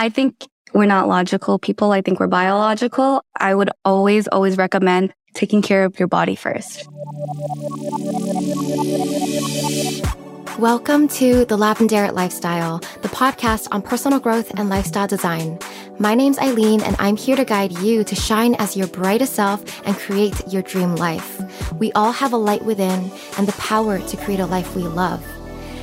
I think we're not logical people. I think we're biological. I would always, always recommend taking care of your body first. Welcome to the Lavendaire Lifestyle, the podcast on personal growth and lifestyle design. My name's Eileen, and I'm here to guide you to shine as your brightest self and create your dream life. We all have a light within and the power to create a life we love.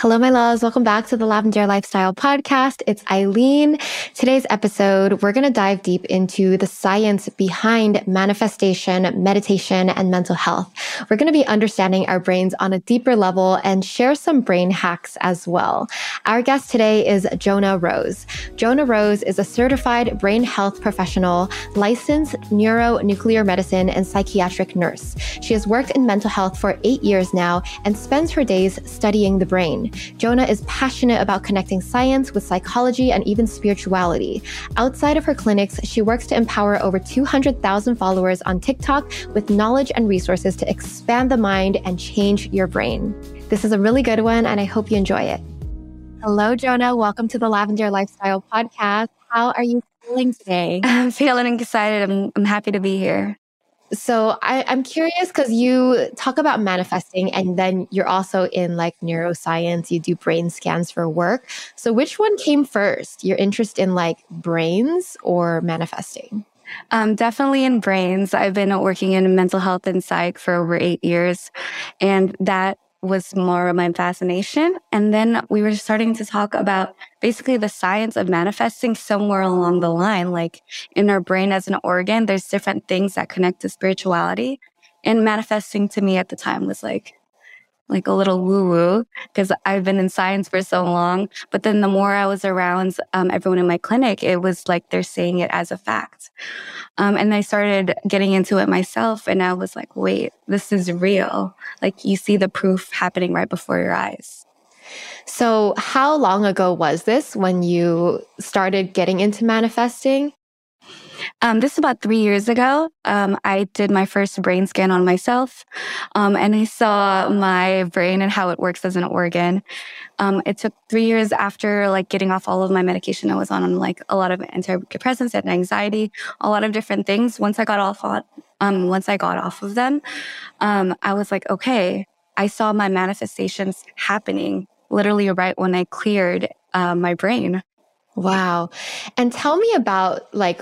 Hello, my loves. Welcome back to the Lavendaire Lifestyle Podcast. It's Eileen. Today's episode, we're going to dive deep into the science behind manifestation, meditation, and mental health. We're going to be understanding our brains on a deeper level and share some brain hacks as well. Our guest today is Jonna Rose. Jonna Rose is a certified brain health professional, licensed neuronuclear medicine and psychiatric nurse. She has worked in mental health for eight years now and spends her days studying the brain. Jonna is passionate about connecting science with psychology and even spirituality. Outside of her clinics, she works to empower over 200,000 followers on TikTok with knowledge and resources to expand the mind and change your brain. This is a really good one, and I hope you enjoy it. Hello, Jonna. Welcome to the Lavendaire Lifestyle Podcast. How are you feeling today? I'm feeling excited. I'm, I'm happy to be here. So I, I'm curious because you talk about manifesting and then you're also in like neuroscience, you do brain scans for work. So which one came first? Your interest in like brains or manifesting? Um, definitely in brains. I've been working in mental health and psych for over eight years. And that was more of my fascination. And then we were starting to talk about basically the science of manifesting somewhere along the line. Like in our brain as an organ, there's different things that connect to spirituality. And manifesting to me at the time was like, like a little woo woo because I've been in science for so long. But then the more I was around um, everyone in my clinic, it was like they're saying it as a fact. Um, and I started getting into it myself, and I was like, wait, this is real. Like you see the proof happening right before your eyes. So, how long ago was this when you started getting into manifesting? Um, this is about three years ago. Um, I did my first brain scan on myself, um, and I saw my brain and how it works as an organ. Um, it took three years after like getting off all of my medication. I was on like a lot of antidepressants and anxiety, a lot of different things. Once I got off um, once I got off of them, um, I was like, okay, I saw my manifestations happening literally right when I cleared uh, my brain. Wow. And tell me about like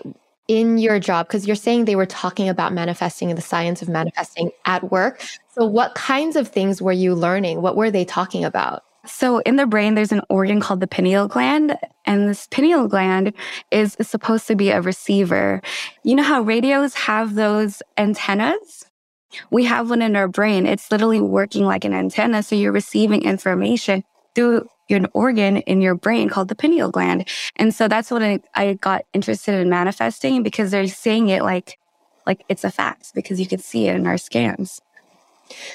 in your job? Because you're saying they were talking about manifesting and the science of manifesting at work. So, what kinds of things were you learning? What were they talking about? So, in the brain, there's an organ called the pineal gland, and this pineal gland is supposed to be a receiver. You know how radios have those antennas? We have one in our brain. It's literally working like an antenna. So, you're receiving information through an organ in your brain called the pineal gland. And so that's what I, I got interested in manifesting because they're saying it like, like it's a fact because you could see it in our scans.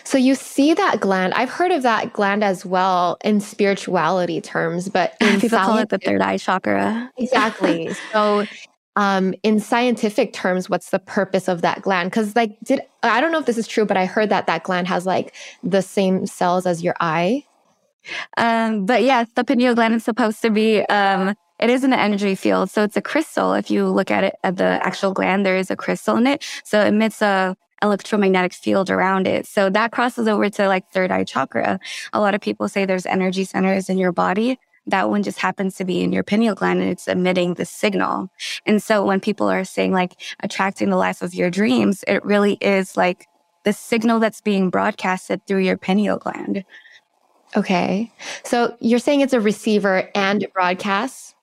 So you see that gland. I've heard of that gland as well in spirituality terms, but people call it the third eye chakra. Exactly. so um, in scientific terms, what's the purpose of that gland? Because like, did I don't know if this is true, but I heard that that gland has like the same cells as your eye. Um, but yes, the pineal gland is supposed to be, um, it is an energy field. So it's a crystal. If you look at it at the actual gland, there is a crystal in it. So it emits a electromagnetic field around it. So that crosses over to like third eye chakra. A lot of people say there's energy centers in your body. That one just happens to be in your pineal gland and it's emitting the signal. And so when people are saying like attracting the life of your dreams, it really is like the signal that's being broadcasted through your pineal gland. Okay. So you're saying it's a receiver and broadcast?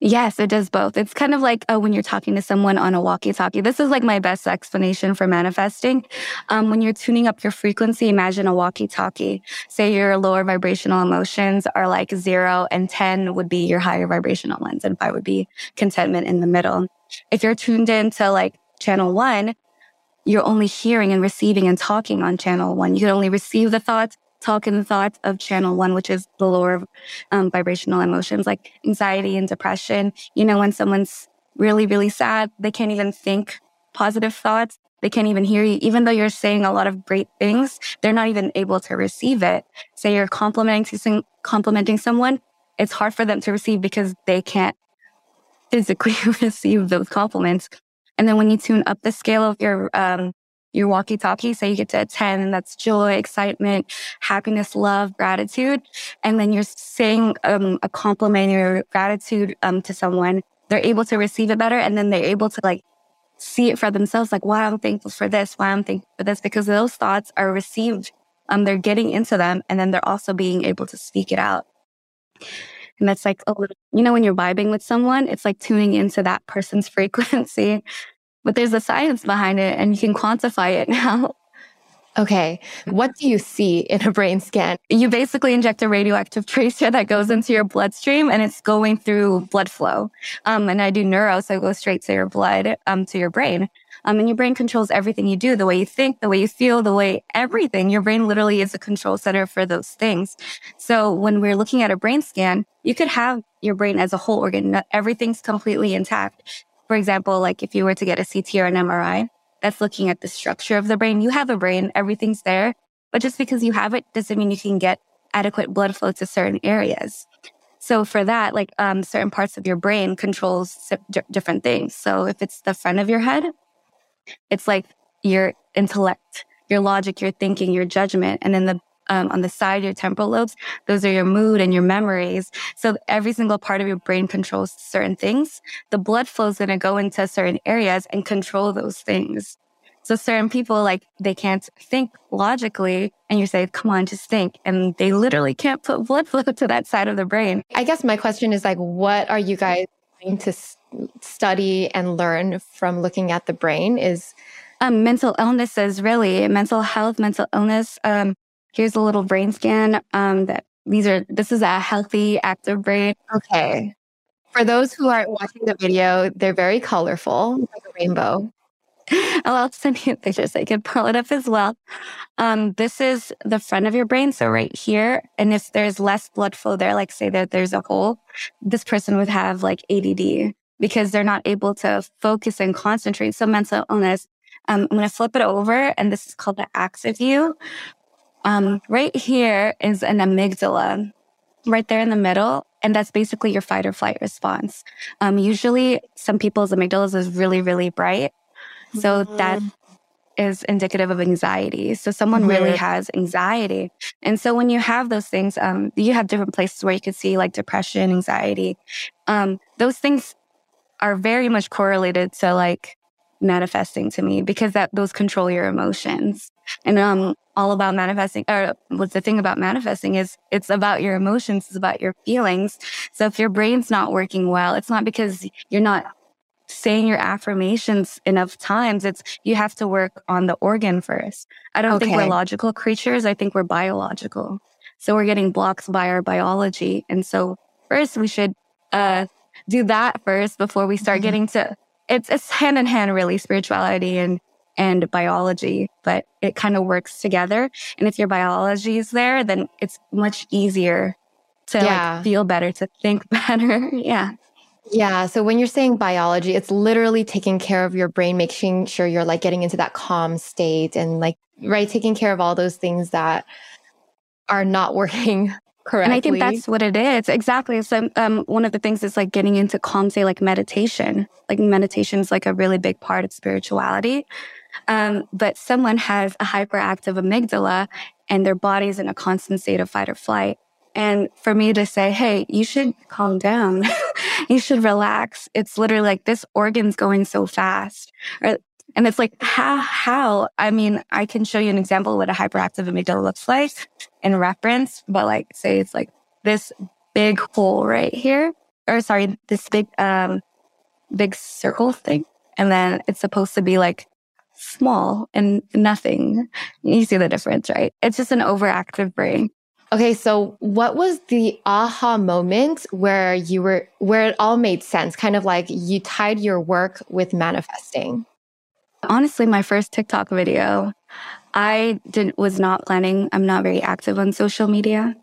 Yes, it does both. It's kind of like oh, when you're talking to someone on a walkie talkie. This is like my best explanation for manifesting. Um, when you're tuning up your frequency, imagine a walkie talkie. Say your lower vibrational emotions are like zero and 10 would be your higher vibrational ones and five would be contentment in the middle. If you're tuned into like channel one, you're only hearing and receiving and talking on channel one. You can only receive the thoughts talk and thoughts of channel one, which is the lower um, vibrational emotions like anxiety and depression. You know, when someone's really, really sad. They can't even think positive thoughts. They can't even hear you. Even though you're saying a lot of great things, they're not even able to receive it. Say you're complimenting, complimenting someone, it's hard for them to receive because they can't physically receive those compliments. And then when you tune up the scale of your, um, your walkie talkie, So you get to attend and that's joy, excitement, happiness, love, gratitude. And then you're saying, um, a compliment or gratitude, um, to someone, they're able to receive it better. And then they're able to like see it for themselves, like why I'm thankful for this, why I'm thankful for this, because those thoughts are received. Um, they're getting into them and then they're also being able to speak it out. And that's like, a little, you know, when you're vibing with someone, it's like tuning into that person's frequency. But there's a science behind it and you can quantify it now. Okay. What do you see in a brain scan? You basically inject a radioactive tracer that goes into your bloodstream and it's going through blood flow. Um, and I do neuro, so it goes straight to your blood, um, to your brain. Um, and your brain controls everything you do, the way you think, the way you feel, the way everything. Your brain literally is a control center for those things. So when we're looking at a brain scan, you could have your brain as a whole organ. Everything's completely intact. For example, like if you were to get a CT or an MRI, that's looking at the structure of the brain. You have a brain, everything's there. But just because you have it doesn't mean you can get adequate blood flow to certain areas. So for that, like um, certain parts of your brain controls different things. So if it's the front of your head, it's like your intellect, your logic, your thinking, your judgment. And then the um, on the side, your temporal lobes, those are your mood and your memories. So every single part of your brain controls certain things. The blood flow is going to go into certain areas and control those things. So certain people, like, they can't think logically and you say, come on, just think. And they literally can't put blood flow to that side of the brain. I guess my question is like, what are you guys going to study and learn from looking at the brain is um, mental illnesses, really mental health, mental illness. Um, here's a little brain scan. Um, that these are, this is a healthy, active brain. Okay. For those who aren't watching the video, they're very colorful, like a rainbow. I'll send you pictures so you can pull it up as well. Um, this is the front of your brain. So right here. And if there's less blood flow there, like say that there's a hole, this person would have like ADD because they're not able to focus and concentrate. So mental illness. Um, I'm going to flip it over and this is called the axis view. Um, right here is an amygdala right there in the middle. And that's basically your fight or flight response. Um, usually some people's amygdalas is really, really bright. So mm-hmm. that is indicative of anxiety. So someone mm-hmm. really has anxiety. And so when you have those things, um, you have different places where you can see like depression, anxiety. Um, those things are very much correlated to like manifesting to me because that those control your emotions. And um all about manifesting or what's the thing about manifesting is it's about your emotions, it's about your feelings. So if your brain's not working well, it's not because you're not saying your affirmations enough times. It's you have to work on the organ first. I don't okay. think we're logical creatures. I think we're biological. So we're getting blocked by our biology. And so first we should uh do that first before we start mm-hmm. getting to it's it's hand in hand really spirituality and and biology but it kind of works together and if your biology is there then it's much easier to yeah. like feel better to think better yeah yeah. So when you're saying biology, it's literally taking care of your brain, making sure you're like getting into that calm state and like, right, taking care of all those things that are not working Correctly. And I think that's what it is. Exactly. So um, one of the things is like getting into calm, say like meditation. Like meditation is like a really big part of spirituality. Um, but someone has a hyperactive amygdala and their body's in a constant state of fight or flight. And for me to say, hey, you should calm down. you should relax. It's literally like this organ's going so fast. Or and it's like, how, how? I mean, I can show you an example of what a hyperactive amygdala looks like in reference, but like, say it's like this big hole right here, or sorry, this big, um, big circle thing. And then it's supposed to be like small and nothing. You see the difference, right? It's just an overactive brain. Okay, so what was the aha moment where you were where it all made sense? Kind of like you tied your work with manifesting. Honestly, my first TikTok video, I didn't was not planning. I'm not very active on social media,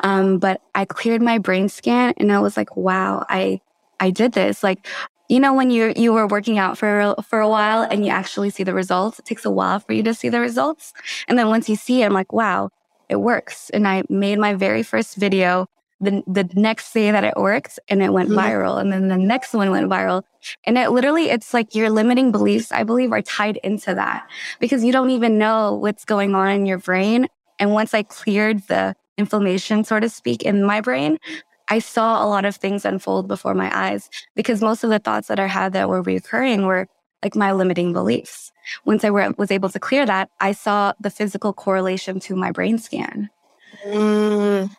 um, but I cleared my brain scan and I was like, "Wow, I I did this." Like you know when you you were working out for for a while and you actually see the results it takes a while for you to see the results and then once you see it i'm like wow it works and i made my very first video the the next day that it worked and it went mm-hmm. viral and then the next one went viral and it literally it's like your limiting beliefs i believe are tied into that because you don't even know what's going on in your brain and once i cleared the inflammation so to speak in my brain I saw a lot of things unfold before my eyes because most of the thoughts that I had that were recurring were like my limiting beliefs. Once I were, was able to clear that, I saw the physical correlation to my brain scan. Mm.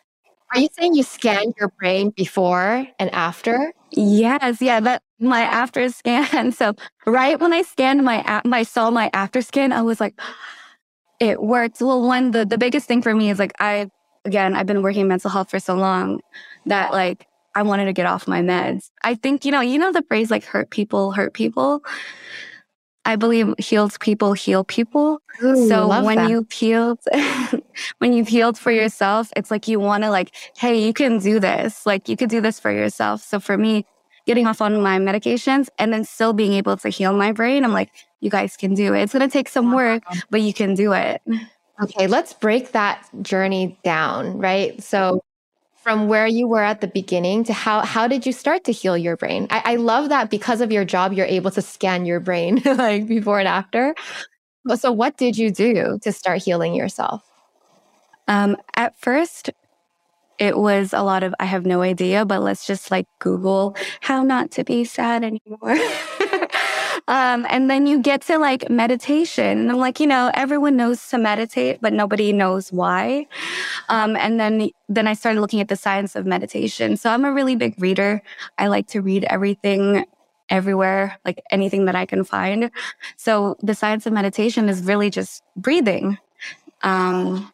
Are you saying you scanned your brain before and after? Yes, yeah, that my after scan. So right when I scanned my my saw my after scan, I was like, it worked. Well, one the the biggest thing for me is like I again I've been working mental health for so long that like I wanted to get off my meds. I think, you know, you know the phrase like hurt people hurt people. I believe healed people heal people. Ooh, so when that. you healed, when you've healed for yourself, it's like you want to like, hey, you can do this. Like you could do this for yourself. So for me, getting off on my medications and then still being able to heal my brain, I'm like, you guys can do it. It's going to take some work, but you can do it. Okay, let's break that journey down, right? So from where you were at the beginning to how how did you start to heal your brain? I, I love that because of your job, you're able to scan your brain like before and after. So what did you do to start healing yourself? Um, at first, it was a lot of I have no idea, but let's just like Google how not to be sad anymore. Um, and then you get to like meditation. And I'm like, you know, everyone knows to meditate, but nobody knows why. Um, and then, then I started looking at the science of meditation. So I'm a really big reader. I like to read everything everywhere, like anything that I can find. So the science of meditation is really just breathing. Um,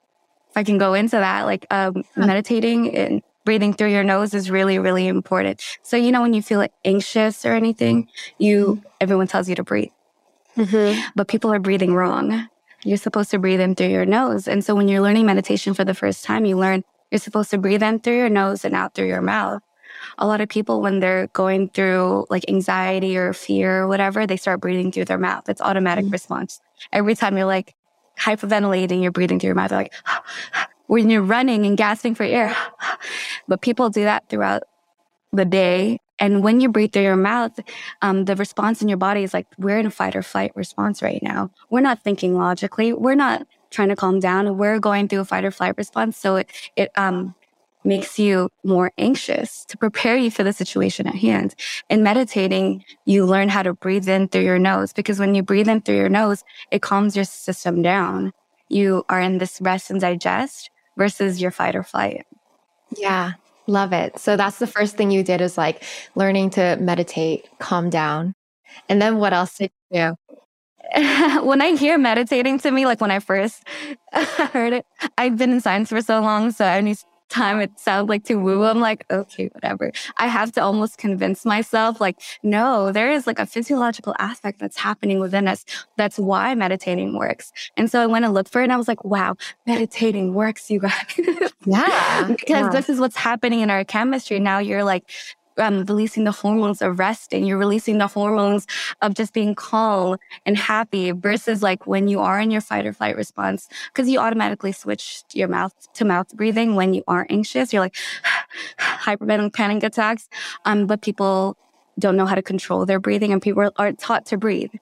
if I can go into that, like um, meditating and breathing through your nose is really, really important. So, you know, when you feel anxious or anything, you, everyone tells you to breathe. Mm-hmm. But people are breathing wrong. You're supposed to breathe in through your nose. And so when you're learning meditation for the first time, you learn you're supposed to breathe in through your nose and out through your mouth. A lot of people, when they're going through like anxiety or fear or whatever, they start breathing through their mouth. It's automatic mm-hmm. response. Every time you're like hyperventilating, you're breathing through your mouth. They're like, when you're running and gasping for air. but people do that throughout the day. And when you breathe through your mouth, um, the response in your body is like, we're in a fight or flight response right now. We're not thinking logically. We're not trying to calm down. We're going through a fight or flight response. So it, it, um, makes you more anxious to prepare you for the situation at hand. In meditating, you learn how to breathe in through your nose because when you breathe in through your nose, it calms your system down. You are in this rest and digest versus your fight or flight. Yeah, love it. So that's the first thing you did is like learning to meditate, calm down. And then what else did you do? when I hear meditating to me, like when I first heard it, I've been in science for so long, so I need time it sounds like to woo. I'm like, okay, whatever. I have to almost convince myself, like, no, there is like a physiological aspect that's happening within us. That's why meditating works. And so I went and looked for it and I was like, wow, meditating works, you guys. Yeah. because yeah. this is what's happening in our chemistry. Now you're like um, releasing the hormones of resting. You're releasing the hormones of just being calm and happy versus like when you are in your fight or flight response, because you automatically switch your mouth to mouth breathing when you are anxious. You're like hyperventilating panic attacks. Um, but people don't know how to control their breathing and people aren't taught to breathe.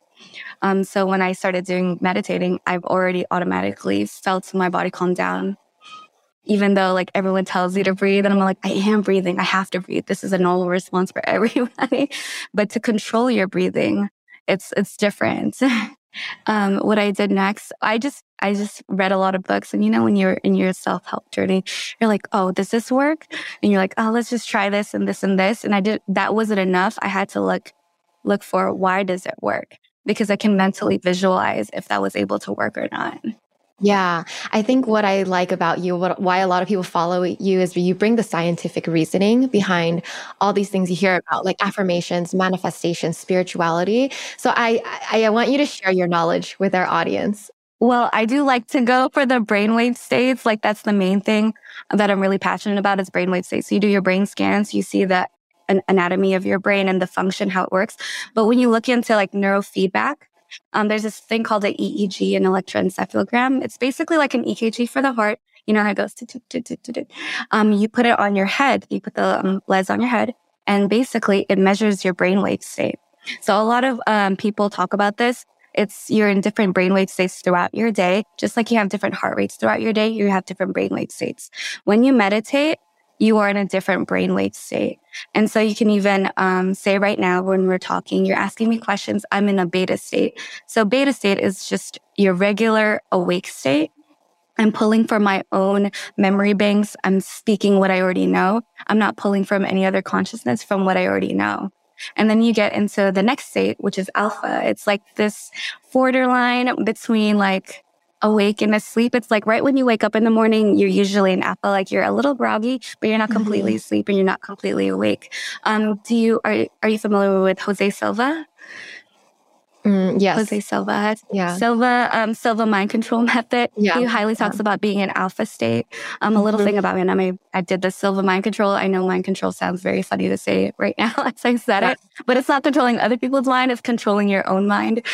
Um, so when I started doing meditating, I've already automatically felt my body calm down even though like everyone tells you to breathe and I'm like, I am breathing. I have to breathe. This is a normal response for everybody. but to control your breathing, it's, it's different. um, what I did next, I just, I just read a lot of books and you know, when you're in your self help journey, you're like, Oh, does this work? And you're like, Oh, let's just try this and this and this. And I did, that wasn't enough. I had to look, look for why does it work? Because I can mentally visualize if that was able to work or not. Yeah, I think what I like about you, what, why a lot of people follow you is you bring the scientific reasoning behind all these things you hear about, like affirmations, manifestations, spirituality. So I, I, I want you to share your knowledge with our audience. Well, I do like to go for the brainwave states. Like that's the main thing that I'm really passionate about is brainwave states. So you do your brain scans, you see an anatomy of your brain and the function, how it works. But when you look into like neurofeedback, um, there's this thing called an EEG, an electroencephalogram. It's basically like an EKG for the heart. You know how it goes. Um, you put it on your head. You put the um, leads on your head, and basically it measures your brainwave state. So a lot of um, people talk about this. It's you're in different brainwave states throughout your day, just like you have different heart rates throughout your day. You have different brainwave states. When you meditate, you are in a different brainwave state. And so you can even um, say right now when we're talking, you're asking me questions, I'm in a beta state. So beta state is just your regular awake state. I'm pulling from my own memory banks. I'm speaking what I already know. I'm not pulling from any other consciousness from what I already know. And then you get into the next state, which is alpha. It's like this borderline between like awake and asleep. It's like right when you wake up in the morning, you're usually in alpha, like you're a little groggy, but you're not completely mm-hmm. asleep and you're not completely awake. Um, do you are are you familiar with Jose Silva? Mm, yes. Jose Silva has. Yeah. Silva, um, Silva mind control method. Yeah. He highly talks yeah. about being in alpha state. Um, a little mm-hmm. thing about me, and I, I did the Silva mind control. I know mind control sounds very funny to say right now as I said yeah. it, but it's not controlling other people's mind. It's controlling your own mind.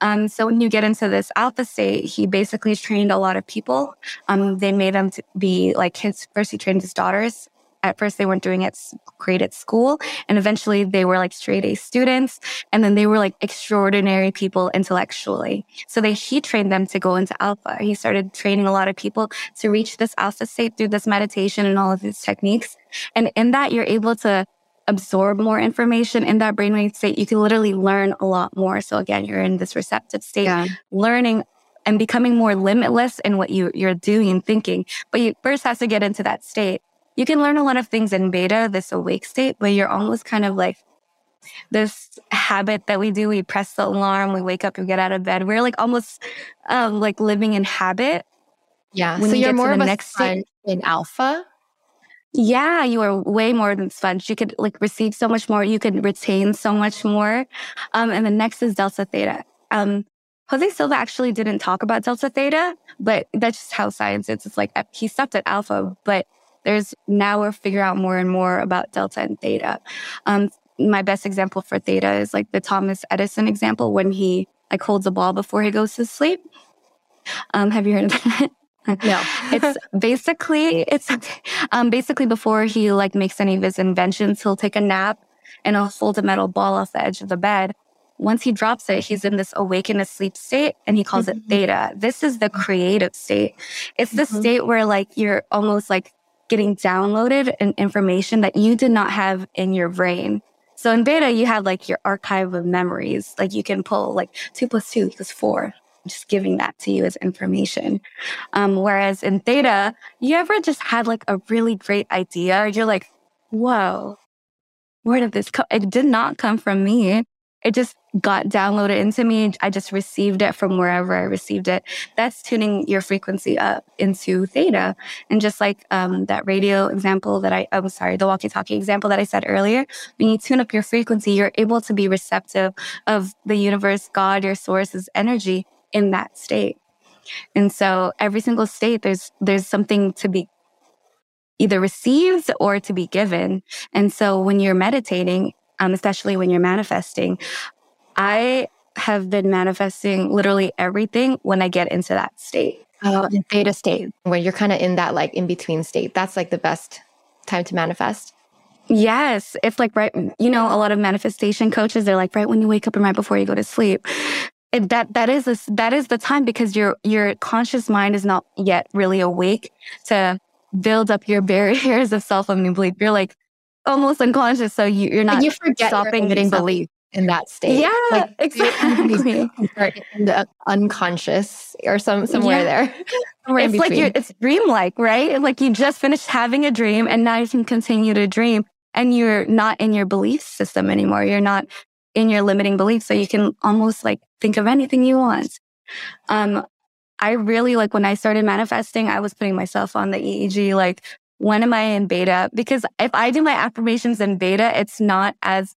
Um, so when you get into this alpha state, he basically trained a lot of people. Um, they made them to be like his, first he trained his daughters at first they weren't doing it great at school and eventually they were like straight A students and then they were like extraordinary people intellectually. So they, he trained them to go into alpha. He started training a lot of people to reach this alpha state through this meditation and all of these techniques. And in that you're able to absorb more information in that brainwave state. You can literally learn a lot more. So again, you're in this receptive state, yeah. learning and becoming more limitless in what you, you're doing and thinking. But you first have to get into that state you can learn a lot of things in beta, this awake state, but you're almost kind of like this habit that we do. We press the alarm, we wake up, we get out of bed. We're like almost um, like living in habit. Yeah. When so you are more of a next state in alpha. Yeah, you are way more than sponge. You could like receive so much more. You could retain so much more. Um, and the next is delta theta. Um, Jose Silva actually didn't talk about delta theta, but that's just how science is. It's like he stopped at alpha, but there's now we're figuring out more and more about delta and theta. Um, my best example for theta is like the Thomas Edison example when he like holds a ball before he goes to sleep. Um, have you heard of that? no, it's basically it's um, basically before he like makes any of his inventions, he'll take a nap and he'll hold a metal ball off the edge of the bed. Once he drops it, he's in this awakened asleep state and he calls mm-hmm. it theta. This is the creative state. It's the mm-hmm. state where like you're almost like getting downloaded and information that you did not have in your brain. So in beta, you have like your archive of memories. Like you can pull like two plus two equals four. Just giving that to you as information. Um, whereas in theta, you ever just had like a really great idea? You're like, whoa, where did this come? It did not come from me it just got downloaded into me. I just received it from wherever I received it. That's tuning your frequency up into theta. And just like um, that radio example that I, I'm sorry, the walkie talkie example that I said earlier, when you tune up your frequency, you're able to be receptive of the universe, God, your source's energy in that state. And so every single state, there's, there's something to be either received or to be given. And so when you're meditating, um, especially when you're manifesting. I have been manifesting literally everything when I get into that state. Oh, the theta state, where you're kind of in that like in between state. That's like the best time to manifest. Yes. It's like right, you know, a lot of manifestation coaches, they're like right when you wake up and right before you go to sleep. It, that that is a, that is the time because your your conscious mind is not yet really awake to build up your barriers of self limiting belief. You're like almost unconscious. So you, are not you forget stopping limiting belief in that state. Yeah, like, exactly. in the unconscious or some somewhere yeah. there. Somewhere it's like you're, it's dreamlike, right? Like you just finished having a dream and now you can continue to dream and you're not in your belief system anymore. You're not in your limiting beliefs. So you can almost like think of anything you want. Um, I really like when I started manifesting, I was putting myself on the EEG like when am I in beta? Because if I do my affirmations in beta, it's not as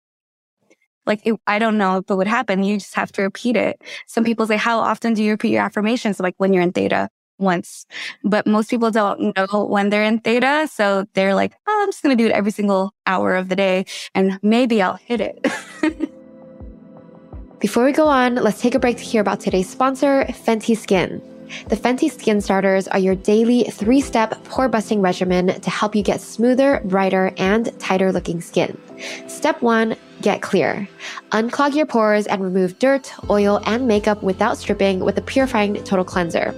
like it, I don't know if it would happen. You just have to repeat it. Some people say, "How often do you repeat your affirmations?" Like when you're in theta. once. But most people don't know when they're in theta. So they're like, oh, I'm just going to do it every single hour of the day and maybe I'll hit it. Before we go on, let's take a break to hear about today's sponsor, Fenty Skin. The Fenty Skin Starters are your daily three step pore busting regimen to help you get smoother, brighter, and tighter looking skin. Step one, get clear. Unclog your pores and remove dirt, oil, and makeup without stripping with a purifying total cleanser.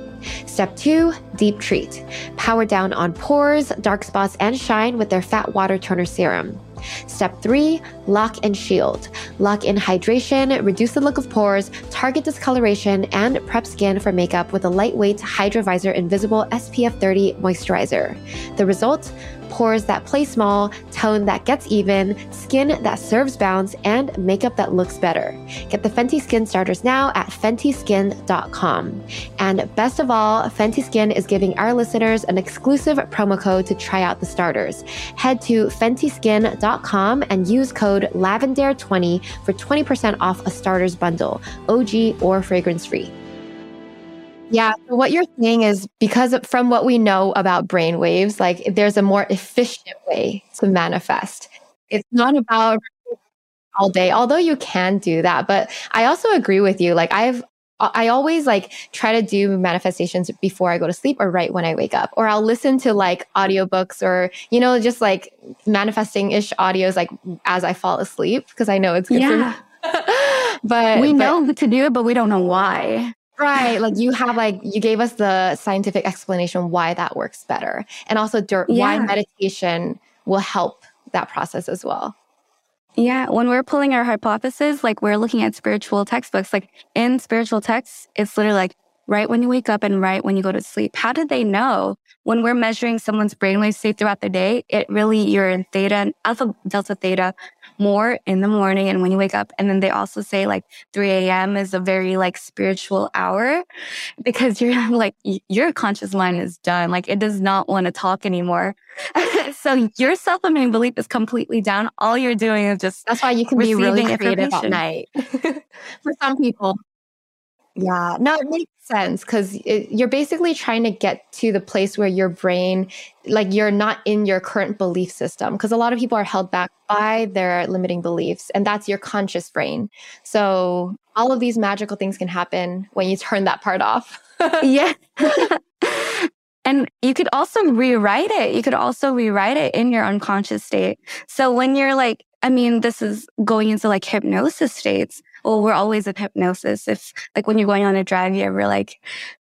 Step two, deep treat. Power down on pores, dark spots, and shine with their fat water toner serum. Step three, lock and shield. Lock in hydration, reduce the look of pores, target discoloration, and prep skin for makeup with a lightweight Hydra Vizor Invisible SPF 30 moisturizer. The result? Pores that play small, tone that gets even, skin that serves bounce, and makeup that looks better. Get the Fenty Skin Starters now at FentySkin.com. And best of all, Fenty Skin is giving our listeners an exclusive promo code to try out the starters. Head to FentySkin.com and use code LAVENDAIRE20 for 20% off a starters bundle, OG or fragrance free. Yeah. So what you're saying is because from what we know about brain waves, like there's a more efficient way to manifest. It's not about all day, although you can do that. But I also agree with you. Like I've I always like try to do manifestations before I go to sleep or right when I wake up. Or I'll listen to like audiobooks or, you know, just like manifesting ish audios like as I fall asleep because I know it's good yeah. but we know to do it, but we don't know why. Right. Like you have like you gave us the scientific explanation why that works better. And also yeah. why meditation will help that process as well. Yeah, when we're pulling our hypothesis, like we're looking at spiritual textbooks, like in spiritual texts, it's literally like right when you wake up and right when you go to sleep. How did they know? When we're measuring someone's brainwave state throughout the day, it really, you're in theta and alpha, delta, theta more in the morning and when you wake up. And then they also say like 3 a.m. is a very like spiritual hour because you're like, your conscious mind is done. Like it does not want to talk anymore. so your self-limiting belief is completely down. All you're doing is just that's why you can be really creative at night for some people. Yeah, no, it makes sense because you're basically trying to get to the place where your brain, like you're not in your current belief system. Because a lot of people are held back by their limiting beliefs, and that's your conscious brain. So all of these magical things can happen when you turn that part off. yeah. And you could also rewrite it. You could also rewrite it in your unconscious state. So when you're like, I mean, this is going into like hypnosis states well, we're always in hypnosis. If like when you're going on a drive, you ever like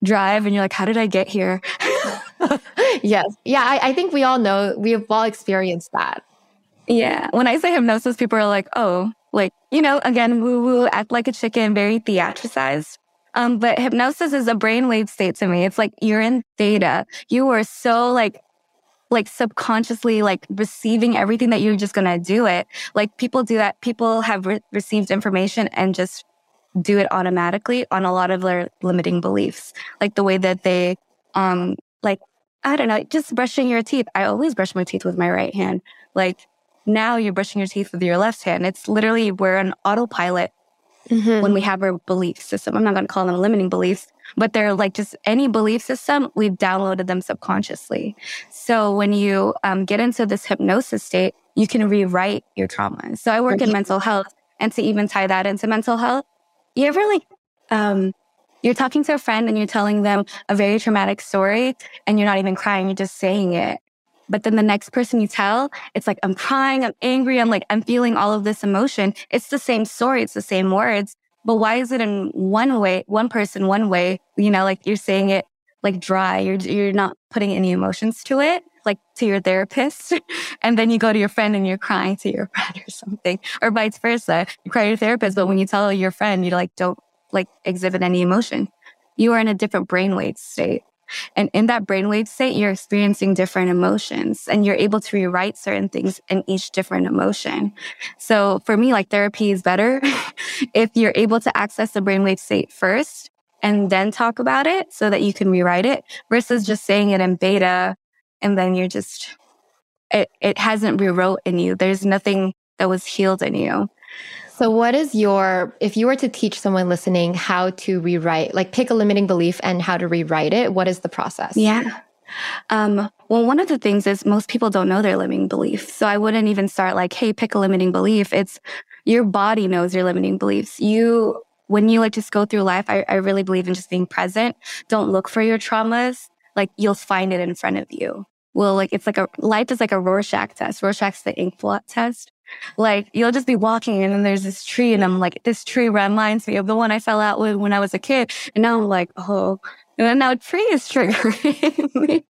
drive and you're like, how did I get here? yes. Yeah. I, I think we all know, we've all experienced that. Yeah. When I say hypnosis, people are like, oh, like, you know, again, woo woo, act like a chicken, very theatricized. Um, but hypnosis is a brainwave state to me. It's like you're in theta. You are so like like subconsciously like receiving everything that you're just going to do it. Like people do that. People have re- received information and just do it automatically on a lot of their limiting beliefs. Like the way that they, um, like, I don't know, just brushing your teeth. I always brush my teeth with my right hand. Like now you're brushing your teeth with your left hand. It's literally we're an autopilot mm-hmm. when we have our belief system. I'm not going to call them limiting beliefs, but they're like just any belief system, we've downloaded them subconsciously. So when you um, get into this hypnosis state, you can rewrite your traumas. So I work in mental health and to even tie that into mental health, you ever like, um, you're talking to a friend and you're telling them a very traumatic story and you're not even crying, you're just saying it. But then the next person you tell, it's like, I'm crying, I'm angry, I'm like, I'm feeling all of this emotion. It's the same story, it's the same words. But why is it in one way, one person, one way? You know, like you're saying it like dry. You're you're not putting any emotions to it, like to your therapist. and then you go to your friend and you're crying to your friend or something. Or vice versa. You cry to your therapist, but when you tell your friend, you like don't like exhibit any emotion. You are in a different brainwave state. And in that brainwave state, you're experiencing different emotions and you're able to rewrite certain things in each different emotion. So for me, like therapy is better if you're able to access the brainwave state first and then talk about it so that you can rewrite it versus just saying it in beta and then you're just, it, it hasn't rewrote in you. There's nothing that was healed in you. So, what is your, if you were to teach someone listening how to rewrite, like pick a limiting belief and how to rewrite it, what is the process? Yeah. Um, well, one of the things is most people don't know their limiting belief. So I wouldn't even start like, hey, pick a limiting belief. It's your body knows your limiting beliefs. You, when you like just go through life, I, I really believe in just being present. Don't look for your traumas. Like you'll find it in front of you. Well, like it's like a life is like a Rorschach test. Rorschach's the ink blot test. Like you'll just be walking and then there's this tree and I'm like, this tree reminds me of the one I fell out with when I was a kid. And now I'm like, oh, and now tree is triggering me.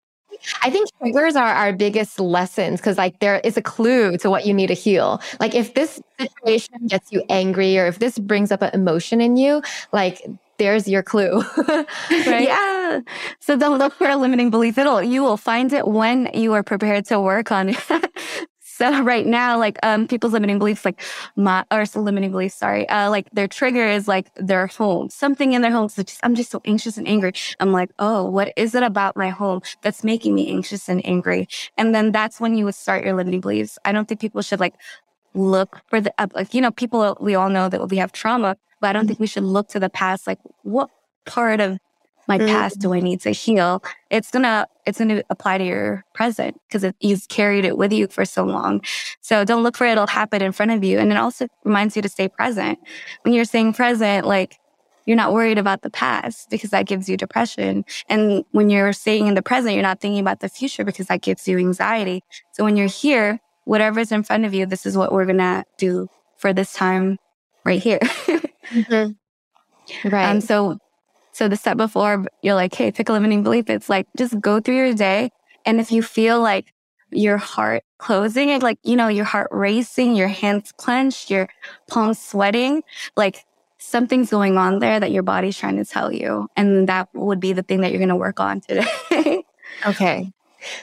I think triggers are our biggest lessons because like there is a clue to what you need to heal. Like if this situation gets you angry or if this brings up an emotion in you, like there's your clue. right? Yeah. So don't look for a limiting belief at all. You will find it when you are prepared to work on it. So right now, like um, people's limiting beliefs, like my or limiting beliefs, sorry, uh, like their trigger is like their home, something in their home. So just, I'm just so anxious and angry. I'm like, oh, what is it about my home that's making me anxious and angry? And then that's when you would start your limiting beliefs. I don't think people should like look for the like you know people we all know that we have trauma, but I don't think we should look to the past. Like what part of my mm-hmm. past do I need to heal? It's gonna it's gonna apply to your present because you've carried it with you for so long. So don't look for it; it'll happen in front of you. And it also reminds you to stay present. When you're staying present, like you're not worried about the past because that gives you depression. And when you're staying in the present, you're not thinking about the future because that gives you anxiety. So when you're here, whatever's in front of you, this is what we're gonna do for this time right here. mm-hmm. Right. Um, so so the step before you're like, hey, pick a limiting belief. It's like just go through your day. And if you feel like your heart closing and like, you know, your heart racing, your hands clenched, your palms sweating, like something's going on there that your body's trying to tell you. And that would be the thing that you're going to work on today. okay.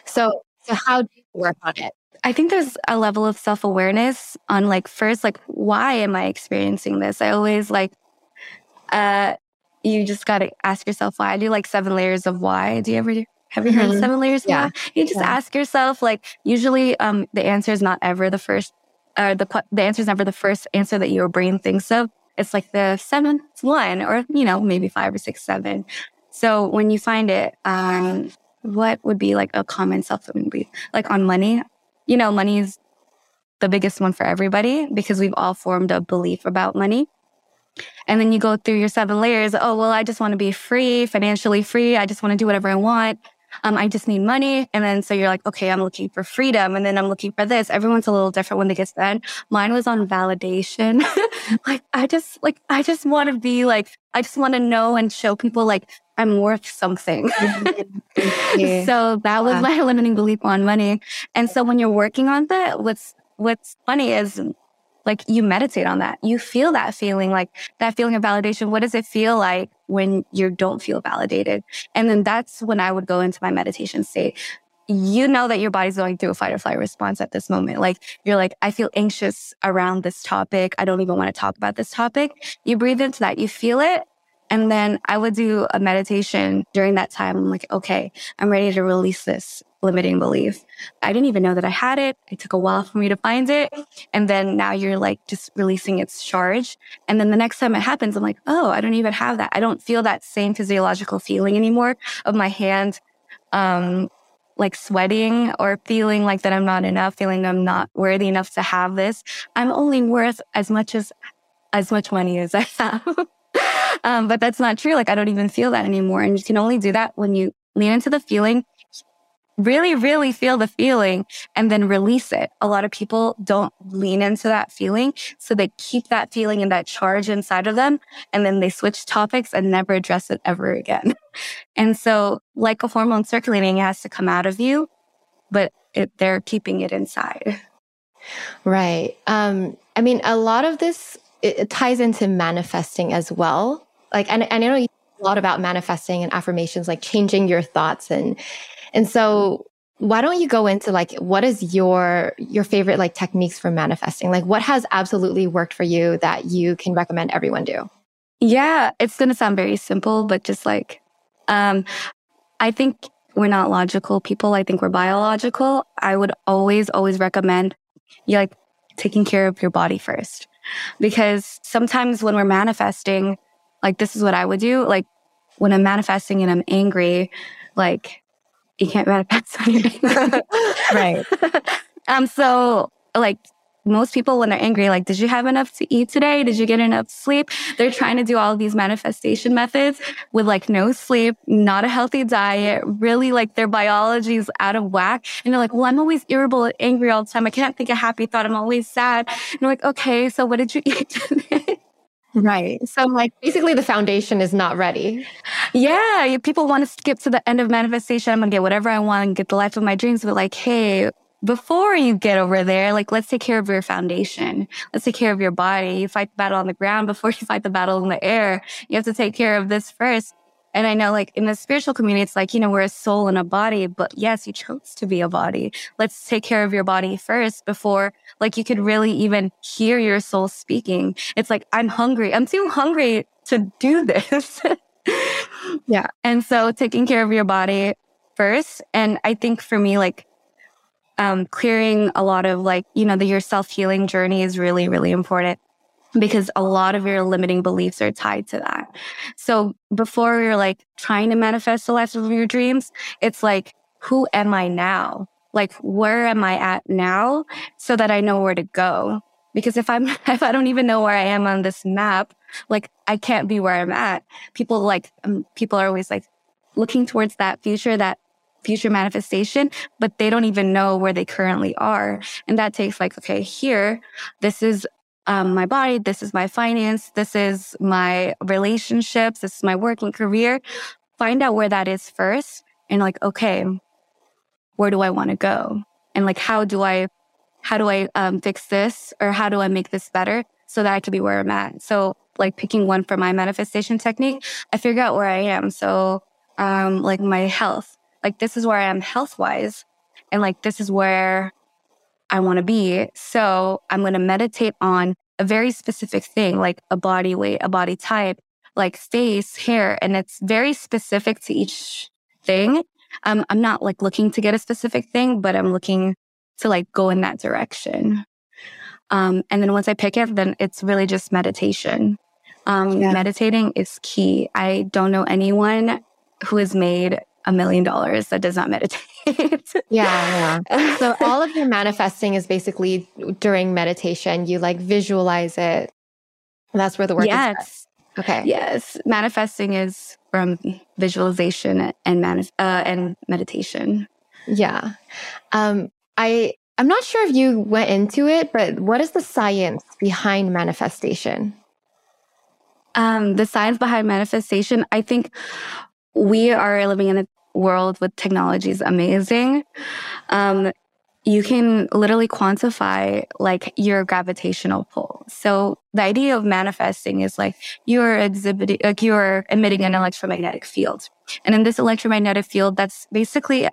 So, so how do you work on it? I think there's a level of self awareness on like, first, like, why am I experiencing this? I always like, uh, you just got to ask yourself why. I do like seven layers of why. Do you ever have you heard mm-hmm. seven layers? Yeah. Why? You just yeah. ask yourself, like, usually um, the answer is not ever the first, or the, the answer is never the first answer that your brain thinks of. It's like the seventh one, or, you know, maybe five or six, seven. So when you find it, um, what would be like a common self belief? Like on money, you know, money is the biggest one for everybody because we've all formed a belief about money. And then you go through your seven layers. Oh, well, I just want to be free, financially free. I just want to do whatever I want. Um, I just need money. And then so you're like, okay, I'm looking for freedom. And then I'm looking for this. Everyone's a little different when they get to that. Mine was on validation. like, I just, like, I just want to be like, I just want to know and show people like I'm worth something. so that was my limiting belief on money. And so when you're working on that, what's, what's funny is like you meditate on that. You feel that feeling, like that feeling of validation. What does it feel like when you don't feel validated? And then that's when I would go into my meditation state. You know that your body's going through a fight or flight response at this moment. Like you're like, I feel anxious around this topic. I don't even want to talk about this topic. You breathe into that. You feel it. And then I would do a meditation during that time. I'm like, okay, I'm ready to release this limiting belief. I didn't even know that I had it. It took a while for me to find it. And then now you're like just releasing its charge. And then the next time it happens, I'm like, oh, I don't even have that. I don't feel that same physiological feeling anymore of my hand, um, like sweating or feeling like that I'm not enough, feeling I'm not worthy enough to have this. I'm only worth as much as, as much money as I have. Um, but that's not true. Like I don't even feel that anymore. And you can only do that when you lean into the feeling really, really feel the feeling and then release it. A lot of people don't lean into that feeling. So they keep that feeling and that charge inside of them. And then they switch topics and never address it ever again. And so like a hormone circulating, it has to come out of you, but it, they're keeping it inside. Right. Um, I mean, a lot of this it, ties into manifesting as well. Like, and, and I know you a lot about manifesting and affirmations, like changing your thoughts and and so why don't you go into like what is your your favorite like techniques for manifesting? Like what has absolutely worked for you that you can recommend everyone do? Yeah, it's going to sound very simple, but just like um I think we're not logical people. I think we're biological. I would always always recommend you like taking care of your body first. because sometimes when we're manifesting, like this is what I would do. Like when I'm manifesting and I'm angry, like you can't manifest anything. right. um, so like most people when they're angry like did you have enough to eat today? Did you get enough sleep? They're trying to do all these manifestation methods with like no sleep not a healthy diet really like their biology is out of whack. And they're like well i'm always irritable and angry all the time. I can't think a happy thought. I'm always sad. And they're like okay so what did you eat today Right. So, I'm like, basically, the foundation is not ready. Yeah. People want to skip to the end of manifestation. I'm going to get whatever I want and get the life of my dreams. But, like, hey, before you get over there, like let's take care of your foundation. Let's take care of your body. You fight the battle on the ground before you fight the battle in the air. You have to take care of this first. And I know like in the spiritual community, it's like, you know, we're a soul and a body, but yes, you chose to be a body. Let's take care of your body first before like you could really even hear your soul speaking. It's like, I'm hungry. I'm too hungry to do this. yeah. And so taking care of your body first. And I think for me, like um, clearing a lot of like, you know, the, your self healing journey is really, really important because a lot of your limiting beliefs are tied to that. So before you're like trying to manifest the life of your dreams, it's like, who am I now? Like, where am I at now so that I know where to go? Because if I'm, if I don't even know where I am on this map, like I can't be where I'm at. People like, um, people are always like looking towards that future, that future manifestation, but they don't even know where they currently are. And that takes like, okay, here, this is um, my body, this is my finance, this is my relationships, this is my working career. Find out where that is first and like, okay, where do I want to go? And like, how do I, how do I um, fix this or how do I make this better so that I could be where I'm at? So like picking one for my manifestation technique, I figure out where I am. So um, like my health, like this is where I am health wise. And like this is where I want to be. So I'm going to meditate on a very specific thing, like a body weight, a body type, like face, hair. And it's very specific to each thing. Um, I'm not like looking to get a specific thing, but I'm looking to like go in that direction. Um, and then once I pick it, then it's really just meditation. Um, yeah. Meditating is key. I don't know anyone who has made a million dollars that does not meditate. yeah, yeah. So all of your manifesting is basically during meditation. You like visualize it. that's where the work yes. is. Okay. Yes. Manifesting is from visualization and manif- uh, and meditation. Yeah. Um, I I'm not sure if you went into it, but what is the science behind manifestation? Um, the science behind manifestation, I think we are living in a world with technology is amazing. Um, you can literally quantify like your gravitational pull. So the idea of manifesting is like you're exhibiting, like you're emitting an electromagnetic field. And in this electromagnetic field, that's basically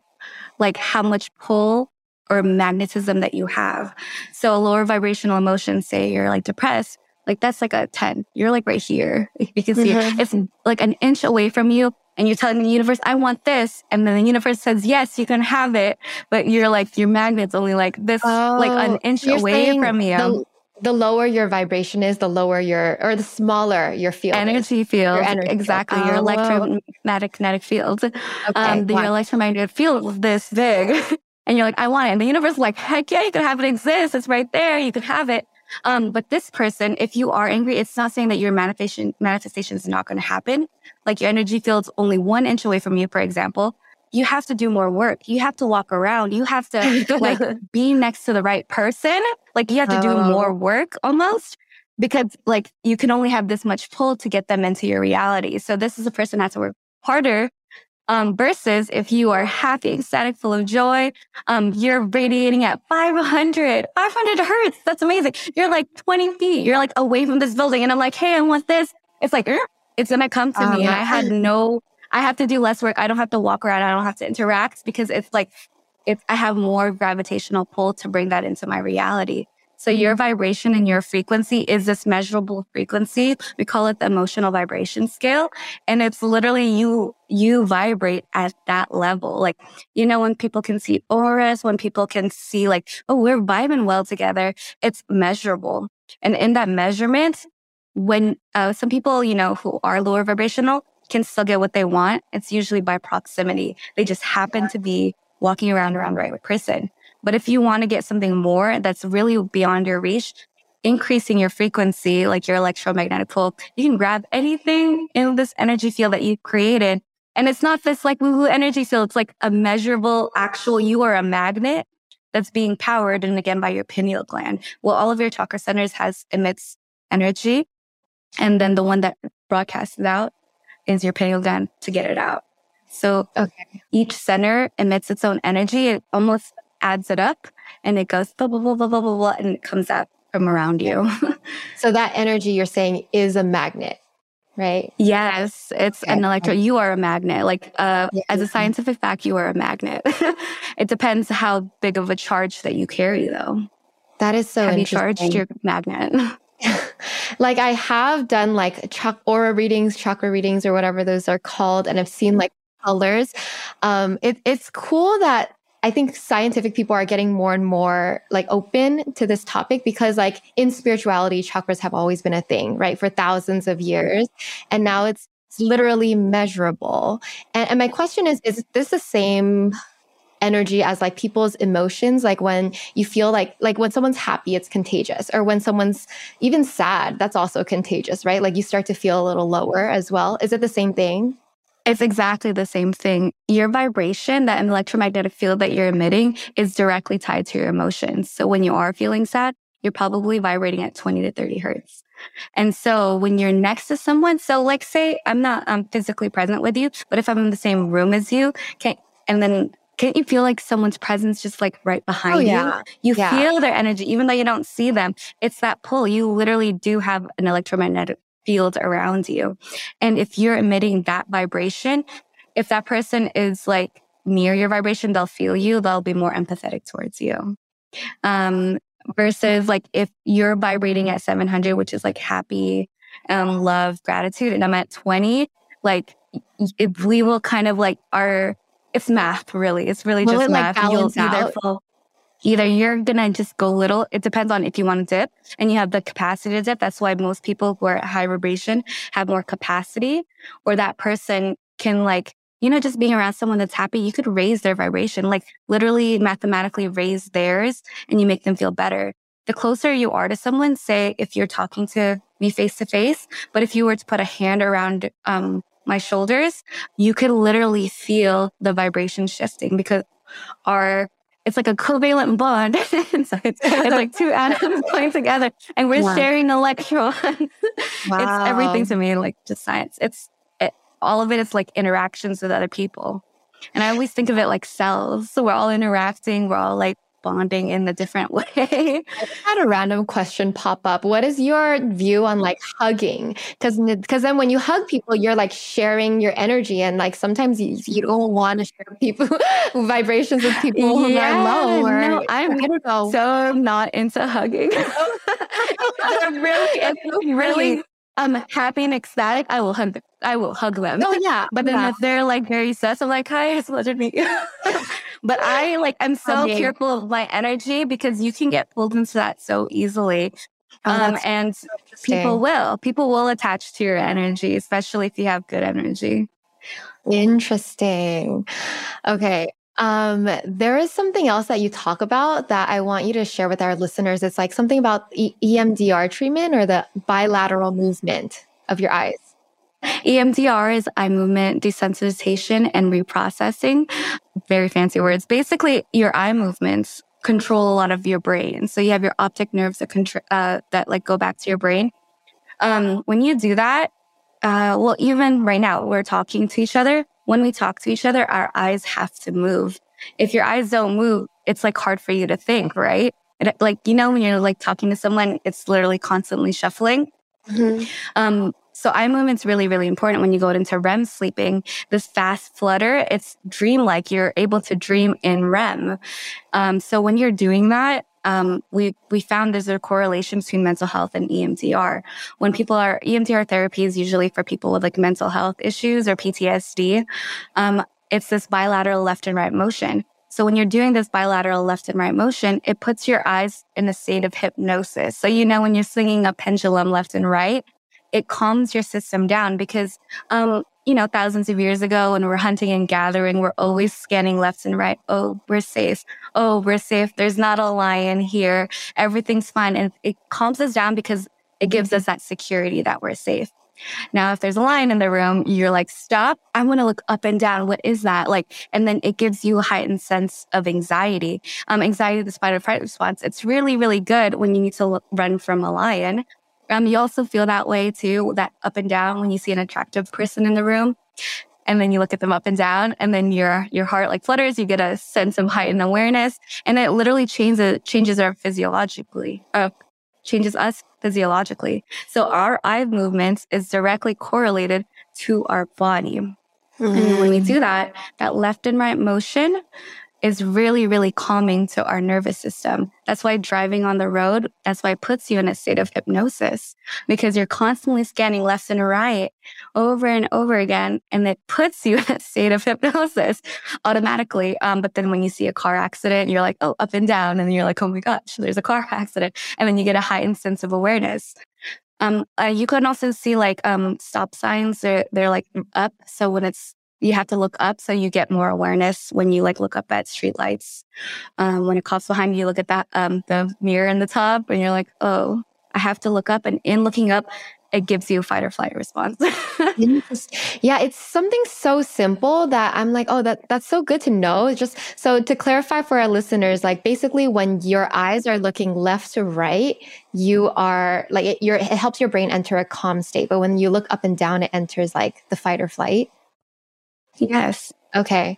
like how much pull or magnetism that you have. So a lower vibrational emotion, say you're like depressed, like that's like a 10. You're like right here. You can see mm-hmm. it. It's like an inch away from you and you're telling the universe, I want this. And then the universe says, yes, you can have it. But you're like, your magnet's only like this, oh, like an oh, inch away from you. The, the, lower your vibration is, the lower your, or the smaller your field. Energy is. field. Your energy exactly. Field. Your oh. electromagnetic kinetic field. Okay, um, the, your electromagnetic field is this big. and you're like, I want it. And the universe is like, heck yeah, you can have it exist. It's right there. You can have it. Um, but this person, if you are angry, it's not saying that your manifestation manifestation is not going to happen. Like your energy field's only one inch away from you, for example. You have to do more work. You have to walk around. You have to like be next to the right person. Like you have to do oh. more work almost because like you can only have this much pull to get them into your reality. So this is a person that has to work harder um, versus if you are happy, ecstatic, full of joy, um, you're radiating at 500, 500 hertz. That's amazing. You're like 20 feet. You're like away from this building. And I'm like, hey, I want this. It's like, it's going to come to um, me. I had no, I have to do less work. I don't have to walk around. I don't have to interact because it's like, it's, I have more gravitational pull to bring that into my reality. So your mm-hmm. vibration and your frequency is this measurable frequency. We call it the emotional vibration scale. And it's literally you, you vibrate at that level. Like, you know, when people can see auras, when people can see like, oh, we're vibing well together, it's measurable. And in that measurement, when uh, some people, you know, who are lower vibrational can still get what they want, it's usually by proximity. They just happen to be walking around around the right person. But if you want to get something more that's really beyond your reach, increasing your frequency, like your electromagnetic pole, you can grab anything in this energy field that you created. And it's not this like woo woo energy field. It's like a measurable, actual, you are a magnet that's being powered. And again, by your pineal gland. Well, all of your chakra centers has emits energy. And then the one that broadcasts it out is your pineal gland to get it out. So okay. each center emits its own energy. It almost adds it up and it goes blah, blah, blah, blah, blah, blah, blah, and it comes out from around you. so that energy you're saying is a magnet, right? Yes, it's okay. an electro. You are a magnet. Like uh, yeah. as a scientific fact, you are a magnet. it depends how big of a charge that you carry, though. That is so. Have you charged your magnet? like I have done like aura readings, chakra readings, or whatever those are called, and I've seen like colors. Um, it, it's cool that I think scientific people are getting more and more like open to this topic because like in spirituality, chakras have always been a thing, right? For thousands of years. And now it's, it's literally measurable. And, and my question is, is this the same energy as like people's emotions like when you feel like like when someone's happy it's contagious or when someone's even sad that's also contagious right like you start to feel a little lower as well is it the same thing it's exactly the same thing. Your vibration, that electromagnetic field that you're emitting is directly tied to your emotions. So when you are feeling sad, you're probably vibrating at 20 to 30 hertz. And so when you're next to someone, so like say I'm not um, physically present with you, but if I'm in the same room as you, can and then can't you feel like someone's presence just like right behind oh, yeah. you? You yeah. feel their energy, even though you don't see them. It's that pull. You literally do have an electromagnetic field around you. And if you're emitting that vibration, if that person is like near your vibration, they'll feel you, they'll be more empathetic towards you. Um, versus like if you're vibrating at 700, which is like happy, um, love, gratitude, and I'm at 20, like if we will kind of like our, it's math really. It's really will just it, math. Like, You'll either fall, Either you're gonna just go little. It depends on if you want to dip and you have the capacity to dip. That's why most people who are at high vibration have more capacity or that person can like, you know, just being around someone that's happy, you could raise their vibration, like literally mathematically raise theirs and you make them feel better. The closer you are to someone, say if you're talking to me face to face, but if you were to put a hand around, um, my shoulders, you could literally feel the vibration shifting because our it's like a covalent bond. so it's, it's like two atoms going together and we're wow. sharing electrons. wow. It's everything to me, like just science. It's it, all of it is like interactions with other people. And I always think of it like cells. So we're all interacting. We're all like bonding in a different way. I had a random question pop up. What is your view on like hugging? Because because then when you hug people, you're like sharing your energy, and like sometimes you, you don't want to share people vibrations with people who yeah, are low. Or, no, I'm I don't know. so not into hugging. really, really I'm happy and ecstatic, I will hug them. I will hug them. Oh yeah. But then yeah. if they're like very sus, I'm like, hi, it's a pleasure to meet you. but I like I'm so careful of my energy because you can get pulled into that so easily. Oh, um, and people will. People will attach to your energy, especially if you have good energy. Interesting. Okay. Um, there is something else that you talk about that I want you to share with our listeners. It's like something about e- EMDR treatment or the bilateral movement of your eyes. EMDR is eye movement desensitization and reprocessing. Very fancy words. Basically, your eye movements control a lot of your brain. So you have your optic nerves that contr- uh, that like go back to your brain. Um, when you do that, uh, well, even right now we're talking to each other when we talk to each other, our eyes have to move. If your eyes don't move, it's like hard for you to think, right? Like, you know, when you're like talking to someone, it's literally constantly shuffling. Mm-hmm. Um, so eye movement's really, really important when you go into REM sleeping. This fast flutter, it's dreamlike. You're able to dream in REM. Um, so when you're doing that, um, we we found there's a correlation between mental health and EMDR. When people are EMDR therapy is usually for people with like mental health issues or PTSD. Um, it's this bilateral left and right motion. So when you're doing this bilateral left and right motion, it puts your eyes in a state of hypnosis. So, you know, when you're swinging a pendulum left and right, it calms your system down because, um, you know, thousands of years ago when we're hunting and gathering, we're always scanning left and right. Oh, we're safe. Oh, we're safe. There's not a lion here. Everything's fine. And it calms us down because it gives us that security that we're safe. Now, if there's a lion in the room, you're like, stop. I want to look up and down. What is that? Like, and then it gives you a heightened sense of anxiety. Um, anxiety, the or flight response. It's really, really good when you need to run from a lion. Um, you also feel that way too, that up and down when you see an attractive person in the room. And then you look at them up and down and then your, your heart like flutters. You get a sense of heightened awareness and it literally changes, changes our physiologically, uh, changes us physiologically. So our eye movements is directly correlated to our body. Mm-hmm. And when we do that, that left and right motion is really, really calming to our nervous system. That's why driving on the road, that's why it puts you in a state of hypnosis because you're constantly scanning left and right over and over again. And it puts you in a state of hypnosis automatically. Um, but then when you see a car accident, you're like, oh, up and down. And you're like, oh my gosh, there's a car accident. And then you get a heightened sense of awareness. Um, uh, you can also see like um, stop signs. They're, they're like up. So when it's you have to look up so you get more awareness when you like look up at streetlights. Um, when it coughs behind you, you look at that um, the mirror in the top, and you're like, oh, I have to look up. And in looking up, it gives you a fight or flight response. yeah, it's something so simple that I'm like, oh, that that's so good to know. Just so to clarify for our listeners, like basically when your eyes are looking left to right, you are like it, it helps your brain enter a calm state. But when you look up and down, it enters like the fight or flight. Yes. Okay.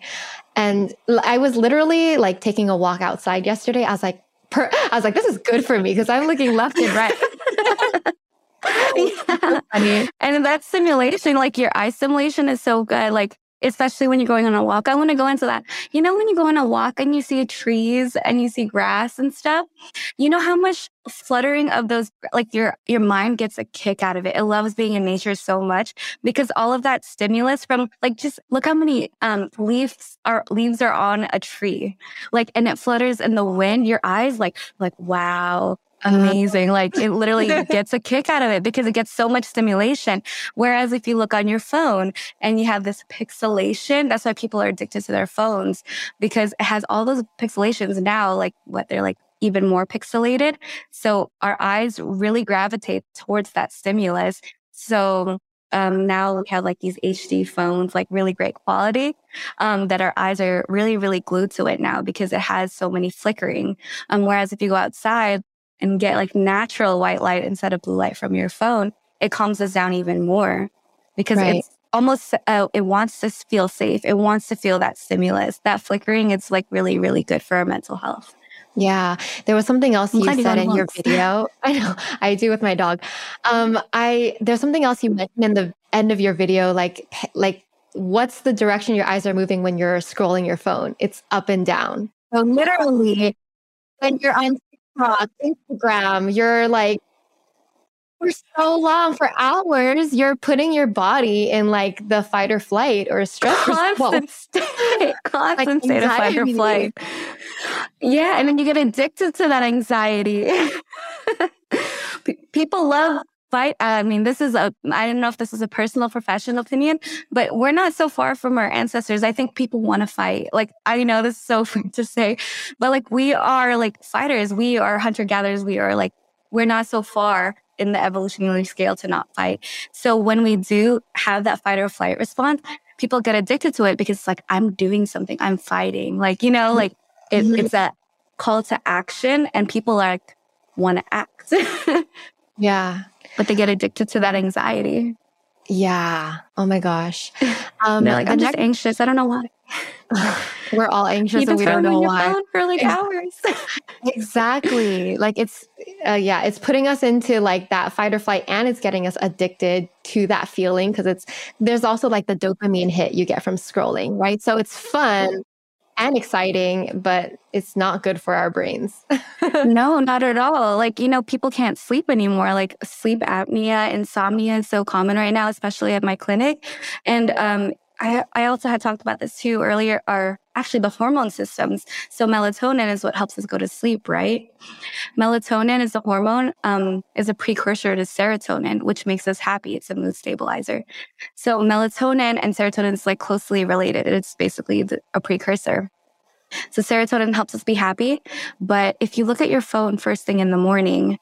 And I was literally like taking a walk outside yesterday. I was like, per- I was like, this is good for me because I'm looking left and right. yeah. And that simulation, like your eye simulation is so good. Like especially when you're going on a walk. I want to go into that. You know, when you go on a walk and you see trees and you see grass and stuff, you know how much fluttering of those, like your, your mind gets a kick out of it. It loves being in nature so much because all of that stimulus from like, just look how many, um, leaves are, leaves are on a tree. Like, and it flutters in the wind. Your eyes like, like, wow, amazing. Like it literally gets a kick out of it because it gets so much stimulation. Whereas if you look on your phone and you have this pixelation, that's why people are addicted to their phones because it has all those pixelations now, like what they're like even more pixelated. So our eyes really gravitate towards that stimulus. So um, now we have like these HD phones, like really great quality, um, that our eyes are really, really glued to it now because it has so many flickering. Um, whereas if you go outside, and get like natural white light instead of blue light from your phone, it calms us down even more because right. it's almost, uh, it wants us to feel safe. It wants to feel that stimulus, that flickering. It's like really, really good for our mental health. Yeah, there was something else I'm you said in your video. I know I do with my dog. Um, I there's something else you mentioned in the end of your video, like like what's the direction your eyes are moving when you're scrolling your phone? It's up and down. So literally, when you're on TikTok, Instagram, you're like for so long, for hours, you're putting your body in like the fight or flight or stress constant state, constant like state of fight or flight. Yeah, and then you get addicted to that anxiety. People love fight. I mean, this is a, I don't know if this is a personal professional opinion, but we're not so far from our ancestors. I think people want to fight. Like, I know this is so funny to say, but like we are like fighters. We are hunter gatherers. We are like, we're not so far in the evolutionary scale to not fight. So when we do have that fight or flight response, people get addicted to it because it's like, I'm doing something. I'm fighting. Like, you know, like it, mm-hmm. it's a call to action and people like want to act. yeah but they get addicted to that anxiety. Yeah. Oh my gosh. Um, They're like, I'm just anxious. I don't know why. We're all anxious and we don't know why. for like hours. exactly. Like it's, uh, yeah, it's putting us into like that fight or flight, and it's getting us addicted to that feeling because it's there's also like the dopamine hit you get from scrolling, right? So it's fun, and exciting, but it's not good for our brains. no, not at all. Like, you know, people can't sleep anymore. Like sleep apnea, insomnia is so common right now, especially at my clinic. And um, I, I also had talked about this too earlier, are actually the hormone systems. So melatonin is what helps us go to sleep, right? Melatonin is a hormone, um, is a precursor to serotonin, which makes us happy. It's a mood stabilizer. So melatonin and serotonin is like closely related. It's basically a precursor. So serotonin helps us be happy. But if you look at your phone first thing in the morning,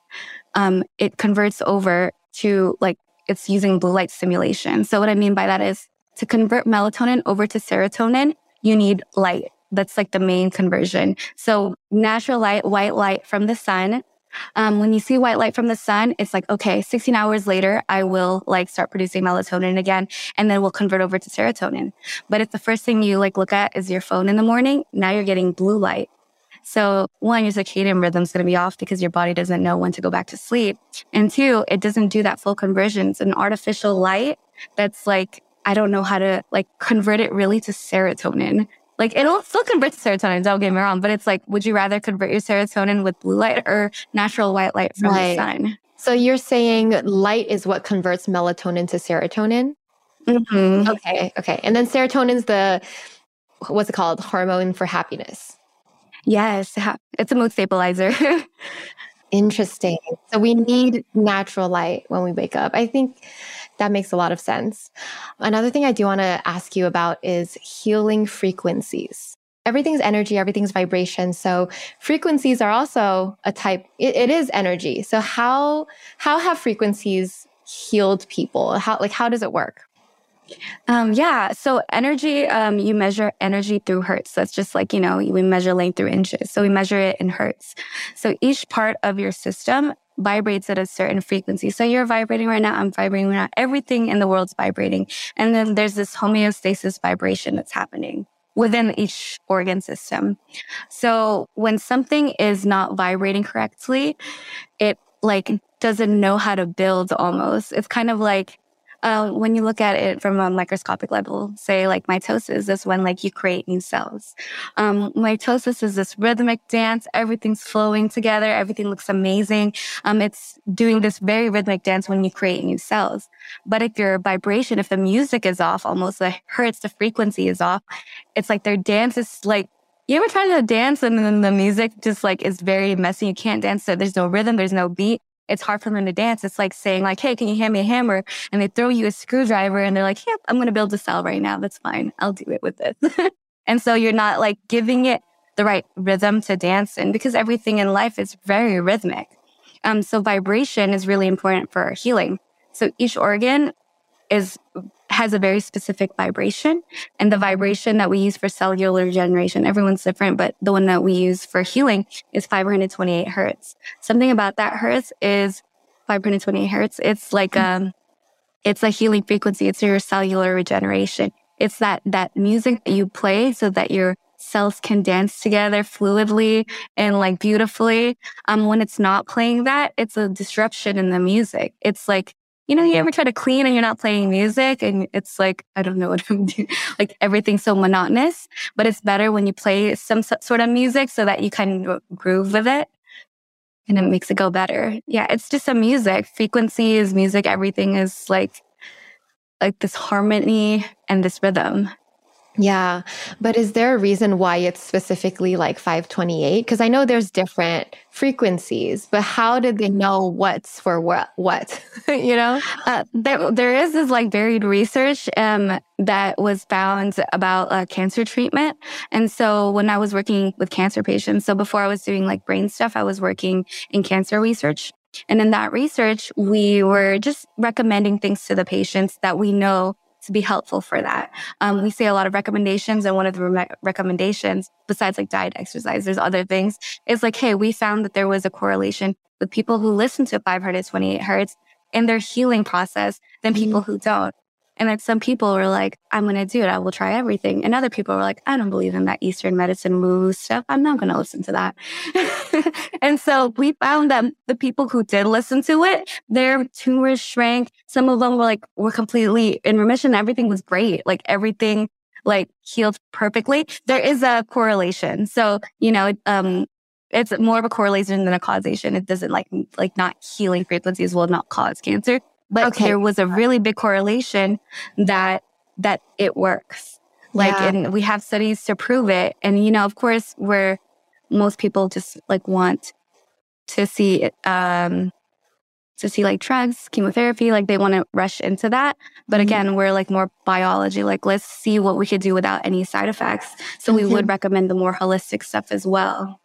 um, it converts over to like it's using blue light stimulation. So what I mean by that is to convert melatonin over to serotonin, you need light. That's like the main conversion. So natural light, white light from the sun. Um, when you see white light from the sun, it's like, okay, 16 hours later, I will like start producing melatonin again, and then we'll convert over to serotonin. But if the first thing you like look at is your phone in the morning, now you're getting blue light. So one, your circadian rhythm is going to be off because your body doesn't know when to go back to sleep. And two, it doesn't do that full conversion. It's an artificial light that's like I don't know how to like convert it really to serotonin. Like it'll still convert to serotonin, don't get me wrong, but it's like, would you rather convert your serotonin with blue light or natural white light from right. the sun? So you're saying light is what converts melatonin to serotonin? Mm-hmm. Okay, okay. And then serotonin's the, what's it called? Hormone for happiness. Yes, it's a mood stabilizer. Interesting. So we need natural light when we wake up. I think that makes a lot of sense. Another thing I do want to ask you about is healing frequencies. Everything's energy, everything's vibration. So frequencies are also a type, it, it is energy. So how, how have frequencies healed people? How, like, how does it work? Um, yeah. So energy, um, you measure energy through hertz. That's just like, you know, we measure length through inches. So we measure it in hertz. So each part of your system vibrates at a certain frequency. So you're vibrating right now. I'm vibrating right now. Everything in the world's vibrating. And then there's this homeostasis vibration that's happening within each organ system. So when something is not vibrating correctly, it like doesn't know how to build almost. It's kind of like uh, when you look at it from a microscopic level, say like mitosis is when like you create new cells. Um, mitosis is this rhythmic dance. Everything's flowing together. Everything looks amazing. Um, it's doing this very rhythmic dance when you create new cells. But if your vibration, if the music is off, almost the hertz, the frequency is off, it's like their dance is like you ever try to dance and then the music just like is very messy. You can't dance. So there's no rhythm. There's no beat it's hard for them to dance. It's like saying like, Hey, can you hand me a hammer? And they throw you a screwdriver and they're like, Yep, I'm going to build a cell right now. That's fine. I'll do it with this. and so you're not like giving it the right rhythm to dance in because everything in life is very rhythmic. Um, so vibration is really important for healing. So each organ is has a very specific vibration and the vibration that we use for cellular regeneration everyone's different but the one that we use for healing is 528 hertz. Something about that hertz is 528 hertz it's like um it's a healing frequency it's your cellular regeneration. It's that that music that you play so that your cells can dance together fluidly and like beautifully. Um when it's not playing that it's a disruption in the music. It's like you know, you ever try to clean and you're not playing music and it's like, I don't know what I'm doing. Like everything's so monotonous, but it's better when you play some sort of music so that you kind of groove with it and it makes it go better. Yeah. It's just a music. Frequency is music. Everything is like, like this harmony and this rhythm. Yeah. But is there a reason why it's specifically like 528? Because I know there's different frequencies, but how did they know what's for what? What, you know? Uh, there, there is this like varied research um, that was found about uh, cancer treatment. And so when I was working with cancer patients, so before I was doing like brain stuff, I was working in cancer research. And in that research, we were just recommending things to the patients that we know to be helpful for that. Um, we say a lot of recommendations, and one of the re- recommendations, besides like diet, exercise, there's other things, is like, hey, we found that there was a correlation with people who listen to 528 hertz in their healing process than people mm-hmm. who don't. And then some people were like, I'm going to do it. I will try everything. And other people were like, I don't believe in that Eastern medicine woo stuff. I'm not going to listen to that. and so we found that the people who did listen to it, their tumors shrank. Some of them were like, were completely in remission. Everything was great. Like everything like healed perfectly. There is a correlation. So, you know, um, it's more of a correlation than a causation. It doesn't like, like not healing frequencies will not cause cancer. But okay. there was a really big correlation that that it works. Like, yeah. and we have studies to prove it. And, you know, of course, where most people just like want to see, um, to see like drugs, chemotherapy, like they want to rush into that. But mm-hmm. again, we're like more biology, like let's see what we could do without any side effects. So mm-hmm. we would mm-hmm. recommend the more holistic stuff as well.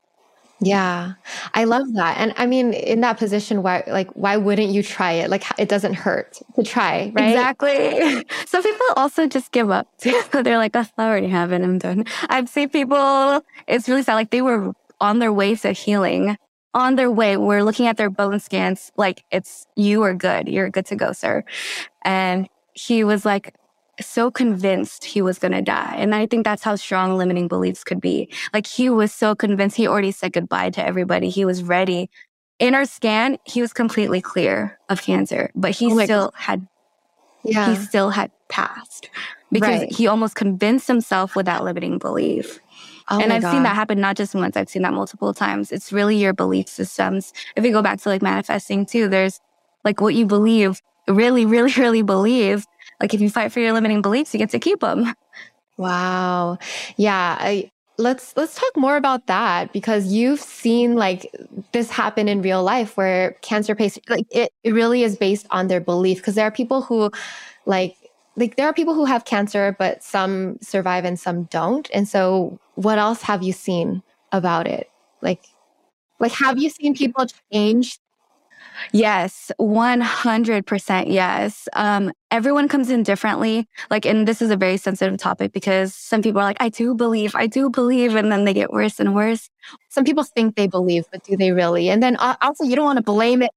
Yeah, I love that. And I mean, in that position, why, like, why wouldn't you try it? Like, it doesn't hurt to try, right? Exactly. Some people also just give up. They're like, oh, I already have it. I'm done. I've seen people, it's really sad. Like, they were on their way to healing, on their way. We're looking at their bone scans. Like, it's, you are good. You're good to go, sir. And he was like, so convinced he was going to die. And I think that's how strong limiting beliefs could be. Like he was so convinced he already said goodbye to everybody. He was ready. In our scan, he was completely clear of cancer, but he oh still God. had yeah. he still had passed because right. he almost convinced himself with that limiting belief. Oh and I've God. seen that happen not just once, I've seen that multiple times. It's really your belief systems. If you go back to like manifesting too, there's like what you believe, really, really, really believe like if you fight for your limiting beliefs, you get to keep them. Wow. Yeah. I, let's let's talk more about that because you've seen like this happen in real life where cancer patients like it, it really is based on their belief because there are people who like like there are people who have cancer but some survive and some don't and so what else have you seen about it like like have you seen people change Yes, 100% yes. Um, everyone comes in differently. Like, and this is a very sensitive topic because some people are like, I do believe, I do believe, and then they get worse and worse. Some people think they believe, but do they really? And then also, you don't want to blame it,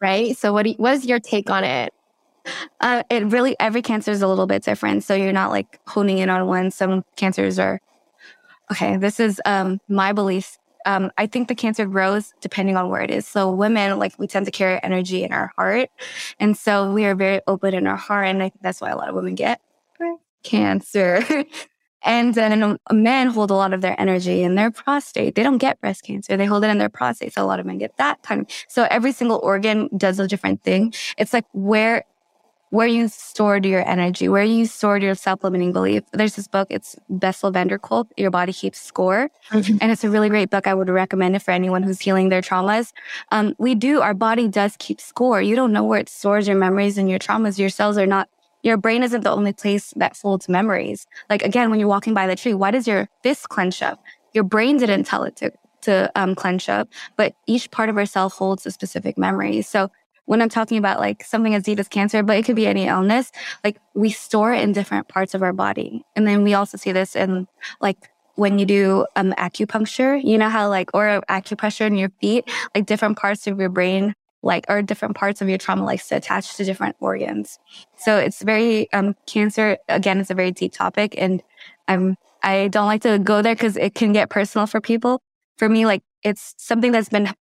right? So, what, you, what is your take on it? Uh, it really, every cancer is a little bit different. So, you're not like honing in on one. Some cancers are, okay, this is um, my belief um, I think the cancer grows depending on where it is. So women, like we tend to carry energy in our heart. And so we are very open in our heart. And I think that's why a lot of women get cancer. and then men hold a lot of their energy in their prostate. They don't get breast cancer. They hold it in their prostate. So a lot of men get that kind of, so every single organ does a different thing. It's like where where you stored your energy, where you stored your self-limiting belief. There's this book, it's Bessel van der Kolk, Your Body Keeps Score. Mm-hmm. And it's a really great book. I would recommend it for anyone who's healing their traumas. Um, we do, our body does keep score. You don't know where it stores your memories and your traumas. Your cells are not, your brain isn't the only place that holds memories. Like again, when you're walking by the tree, why does your fist clench up? Your brain didn't tell it to, to um, clench up, but each part of ourself holds a specific memory. So when I'm talking about like something as deep as cancer, but it could be any illness, like we store it in different parts of our body. And then we also see this in like when you do um, acupuncture, you know how like, or acupressure in your feet, like different parts of your brain, like, or different parts of your trauma likes to attach to different organs. So it's very, um, cancer, again, it's a very deep topic. And I'm, I don't like to go there because it can get personal for people. For me, like, it's something that's been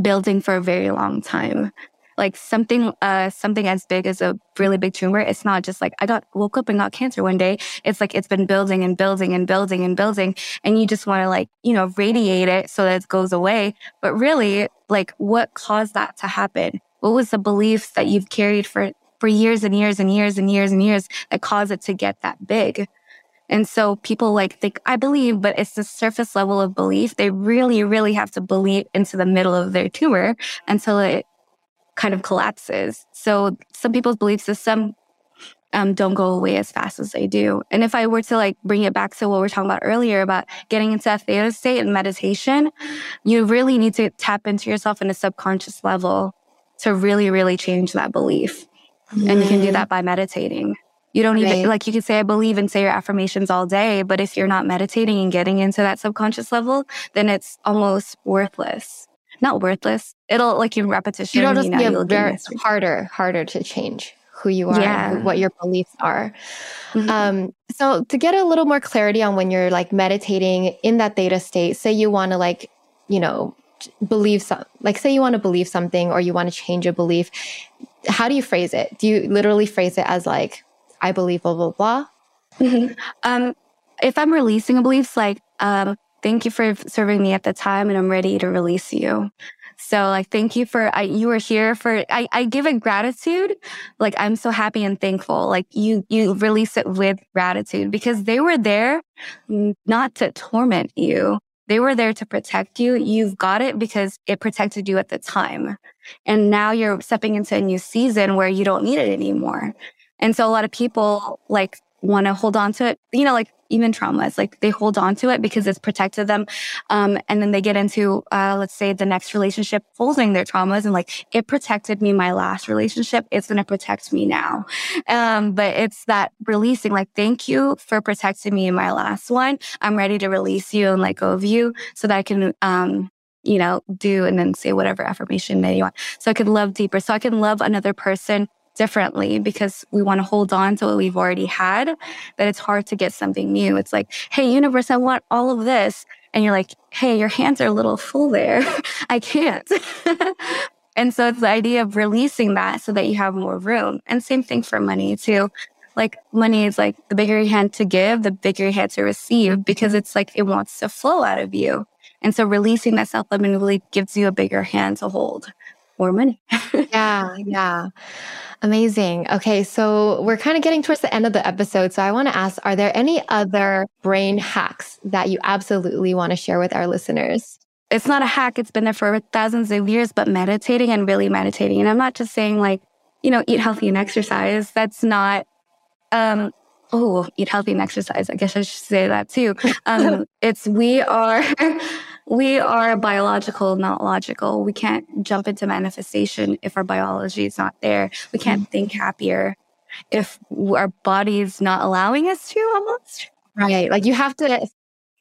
building for a very long time. Like something, uh, something as big as a really big tumor. It's not just like I got woke up and got cancer one day. It's like it's been building and building and building and building, and you just want to like you know radiate it so that it goes away. But really, like what caused that to happen? What was the beliefs that you've carried for for years and years and years and years and years that caused it to get that big? And so people like think, I believe, but it's the surface level of belief. They really, really have to believe into the middle of their tumor until it kind of collapses. So some people's belief system um, don't go away as fast as they do. And if I were to like bring it back to what we are talking about earlier about getting into a theta state and meditation, you really need to tap into yourself in a subconscious level to really, really change that belief. Mm. And you can do that by meditating. You don't even, like, you could say, I believe and say your affirmations all day, but if you're not meditating and getting into that subconscious level, then it's almost worthless. Not worthless. It'll, like, in repetition, it'll just you know, be very harder, harder to change who you are, yeah. what your beliefs are. Mm-hmm. Um, so to get a little more clarity on when you're like meditating in that theta state, say you want to like, you know, believe some, like say you want to believe something or you want to change a belief, how do you phrase it? Do you literally phrase it as like, I believe blah blah blah. Mm-hmm. Um, if I'm releasing a belief, like um, thank you for serving me at the time, and I'm ready to release you. So like, thank you for, I, you were here for, I, I give it gratitude. Like, I'm so happy and thankful. Like you, you release it with gratitude because they were there not to torment you. They were there to protect you. You've got it because it protected you at the time. And now you're stepping into a new season where you don't need it anymore. And so a lot of people like want to hold on to it. You know, like even traumas, like they hold on to it because it's protected them. Um, and then they get into, uh, let's say the next relationship holding their traumas and like, it protected me my last relationship. It's going to protect me now. Um, but it's that releasing, like, thank you for protecting me in my last one. I'm ready to release you and let go of you so that I can, um, you know, do and then say whatever affirmation that you want. So I can love deeper. So I can love another person differently because we want to hold on to what we've already had, that it's hard to get something new. It's like, hey, universe, I want all of this. And you're like, hey, your hands are a little full there. I can't. and so it's the idea of releasing that so that you have more room. And same thing for money too. Like money is like the bigger your hand to give, the bigger your hand to receive because it's like it wants to flow out of you. And so releasing that self limit really gives you a bigger hand to hold more money. yeah, yeah. Amazing. Okay, so we're kind of getting towards the end of the episode. So I want to ask Are there any other brain hacks that you absolutely want to share with our listeners? It's not a hack, it's been there for thousands of years, but meditating and really meditating. And I'm not just saying, like, you know, eat healthy and exercise. That's not, um, oh, eat healthy and exercise. I guess I should say that too. Um, it's we are we are biological, not logical. We can't jump into manifestation if our biology is not there. We can't mm-hmm. think happier if our body is not allowing us to almost. Right. Like you have to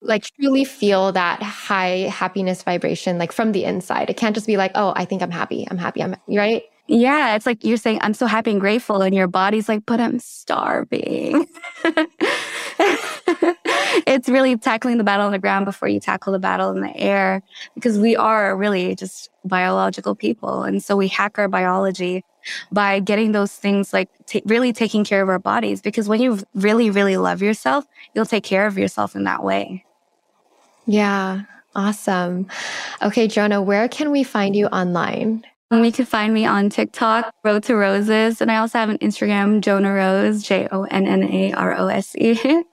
like truly feel that high happiness vibration like from the inside. It can't just be like, oh, I think I'm happy. I'm happy. I'm right. Yeah, it's like you're saying, I'm so happy and grateful, and your body's like, but I'm starving. it's really tackling the battle on the ground before you tackle the battle in the air, because we are really just biological people. And so we hack our biology by getting those things like t- really taking care of our bodies. Because when you really, really love yourself, you'll take care of yourself in that way. Yeah. Awesome. Okay, Jonna, where can we find you online? Um, you can find me on TikTok, Road to Roses, and I also have an Instagram, Jonna Rose, J O N N A R O S E.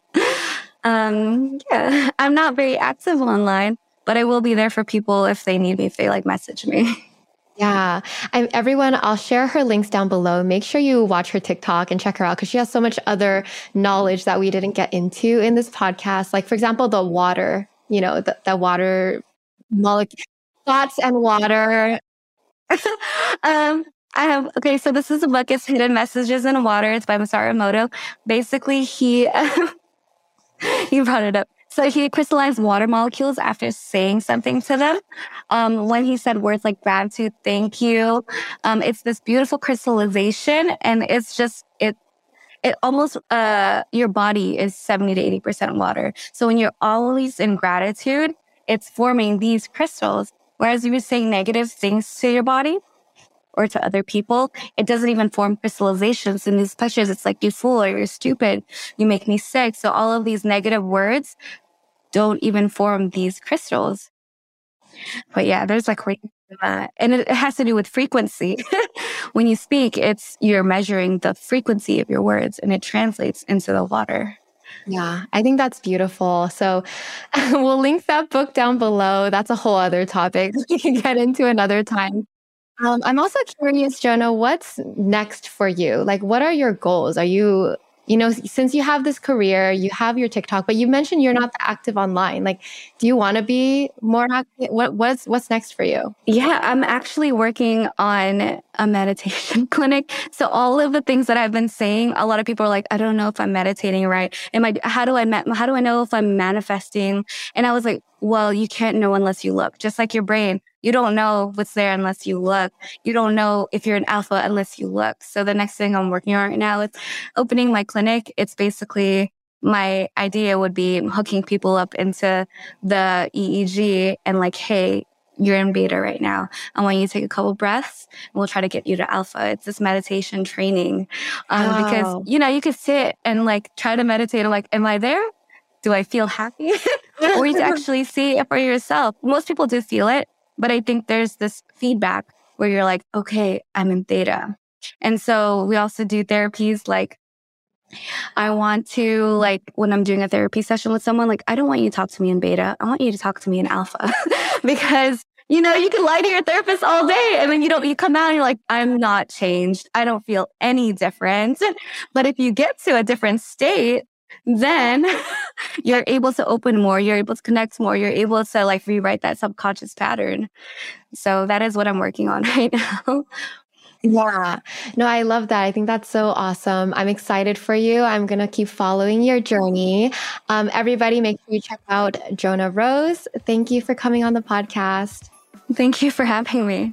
um, yeah, I'm not very active online, but I will be there for people if they need me, if they like message me. Yeah. I'm, everyone, I'll share her links down below. Make sure you watch her TikTok and check her out because she has so much other knowledge that we didn't get into in this podcast. Like, for example, the water, you know, the, the water molecule, thoughts and water um, I have okay. So this is a book. It's Hidden Messages in Water. It's by Masaru Emoto. Basically, he he brought it up. So he crystallized water molecules after saying something to them. Um, when he said words like gratitude, thank you, um, it's this beautiful crystallization, and it's just it. It almost uh, your body is seventy to eighty percent water. So when you're always in gratitude, it's forming these crystals Whereas you're saying negative things to your body or to other people, it doesn't even form crystallizations in these pictures. It's like, you fool or you're stupid. You make me sick. So all of these negative words don't even form these crystals. But yeah, there's like, and it has to do with frequency. when you speak, it's you're measuring the frequency of your words and it translates into the water. Yeah, I think that's beautiful. So we'll link that book down below. That's a whole other topic we can get into another time. Um, I'm also curious, Jonna, what's next for you? Like, what are your goals? Are you you know, since you have this career, you have your TikTok, but you mentioned you're not active online. Like, do you want to be more active? What, what's what's next for you? Yeah, I'm actually working on a meditation clinic. So all of the things that I've been saying, a lot of people are like, I don't know if I'm meditating right. Am I? How do I? How do I know if I'm manifesting? And I was like, well, you can't know unless you look. Just like your brain, you don't know what's there unless you look. You don't know if you're an alpha unless you look. So the next thing I'm working on right now is opening my clinic. It's basically my idea would be hooking people up into the EEG and like, hey, you're in beta right now. I want you to take a couple breaths and we'll try to get you to alpha. It's this meditation training. Um, because, you know, you could sit and like try to meditate and like, am I there? Do I feel happy? or you actually see it for yourself. Most people do feel it, But I think there's this feedback where you're like, okay, I'm in theta. And so we also do therapies like I want to like when I'm doing a therapy session with someone, like I don't want you to talk to me in beta. I want you to talk to me in alpha because you know, you can lie to your therapist all day and then you don't, you come out and you're like, I'm not changed. I don't feel any different. But if you get to a different state, then you're able to open more, you're able to connect more, you're able to like rewrite that subconscious pattern. So that is what I'm working on right now. Yeah. No, I love that. I think that's so awesome. I'm excited for you. I'm going to keep following your journey. Um, everybody, make sure you check out Jonna Rose. Thank you for coming on the podcast. Thank you for having me.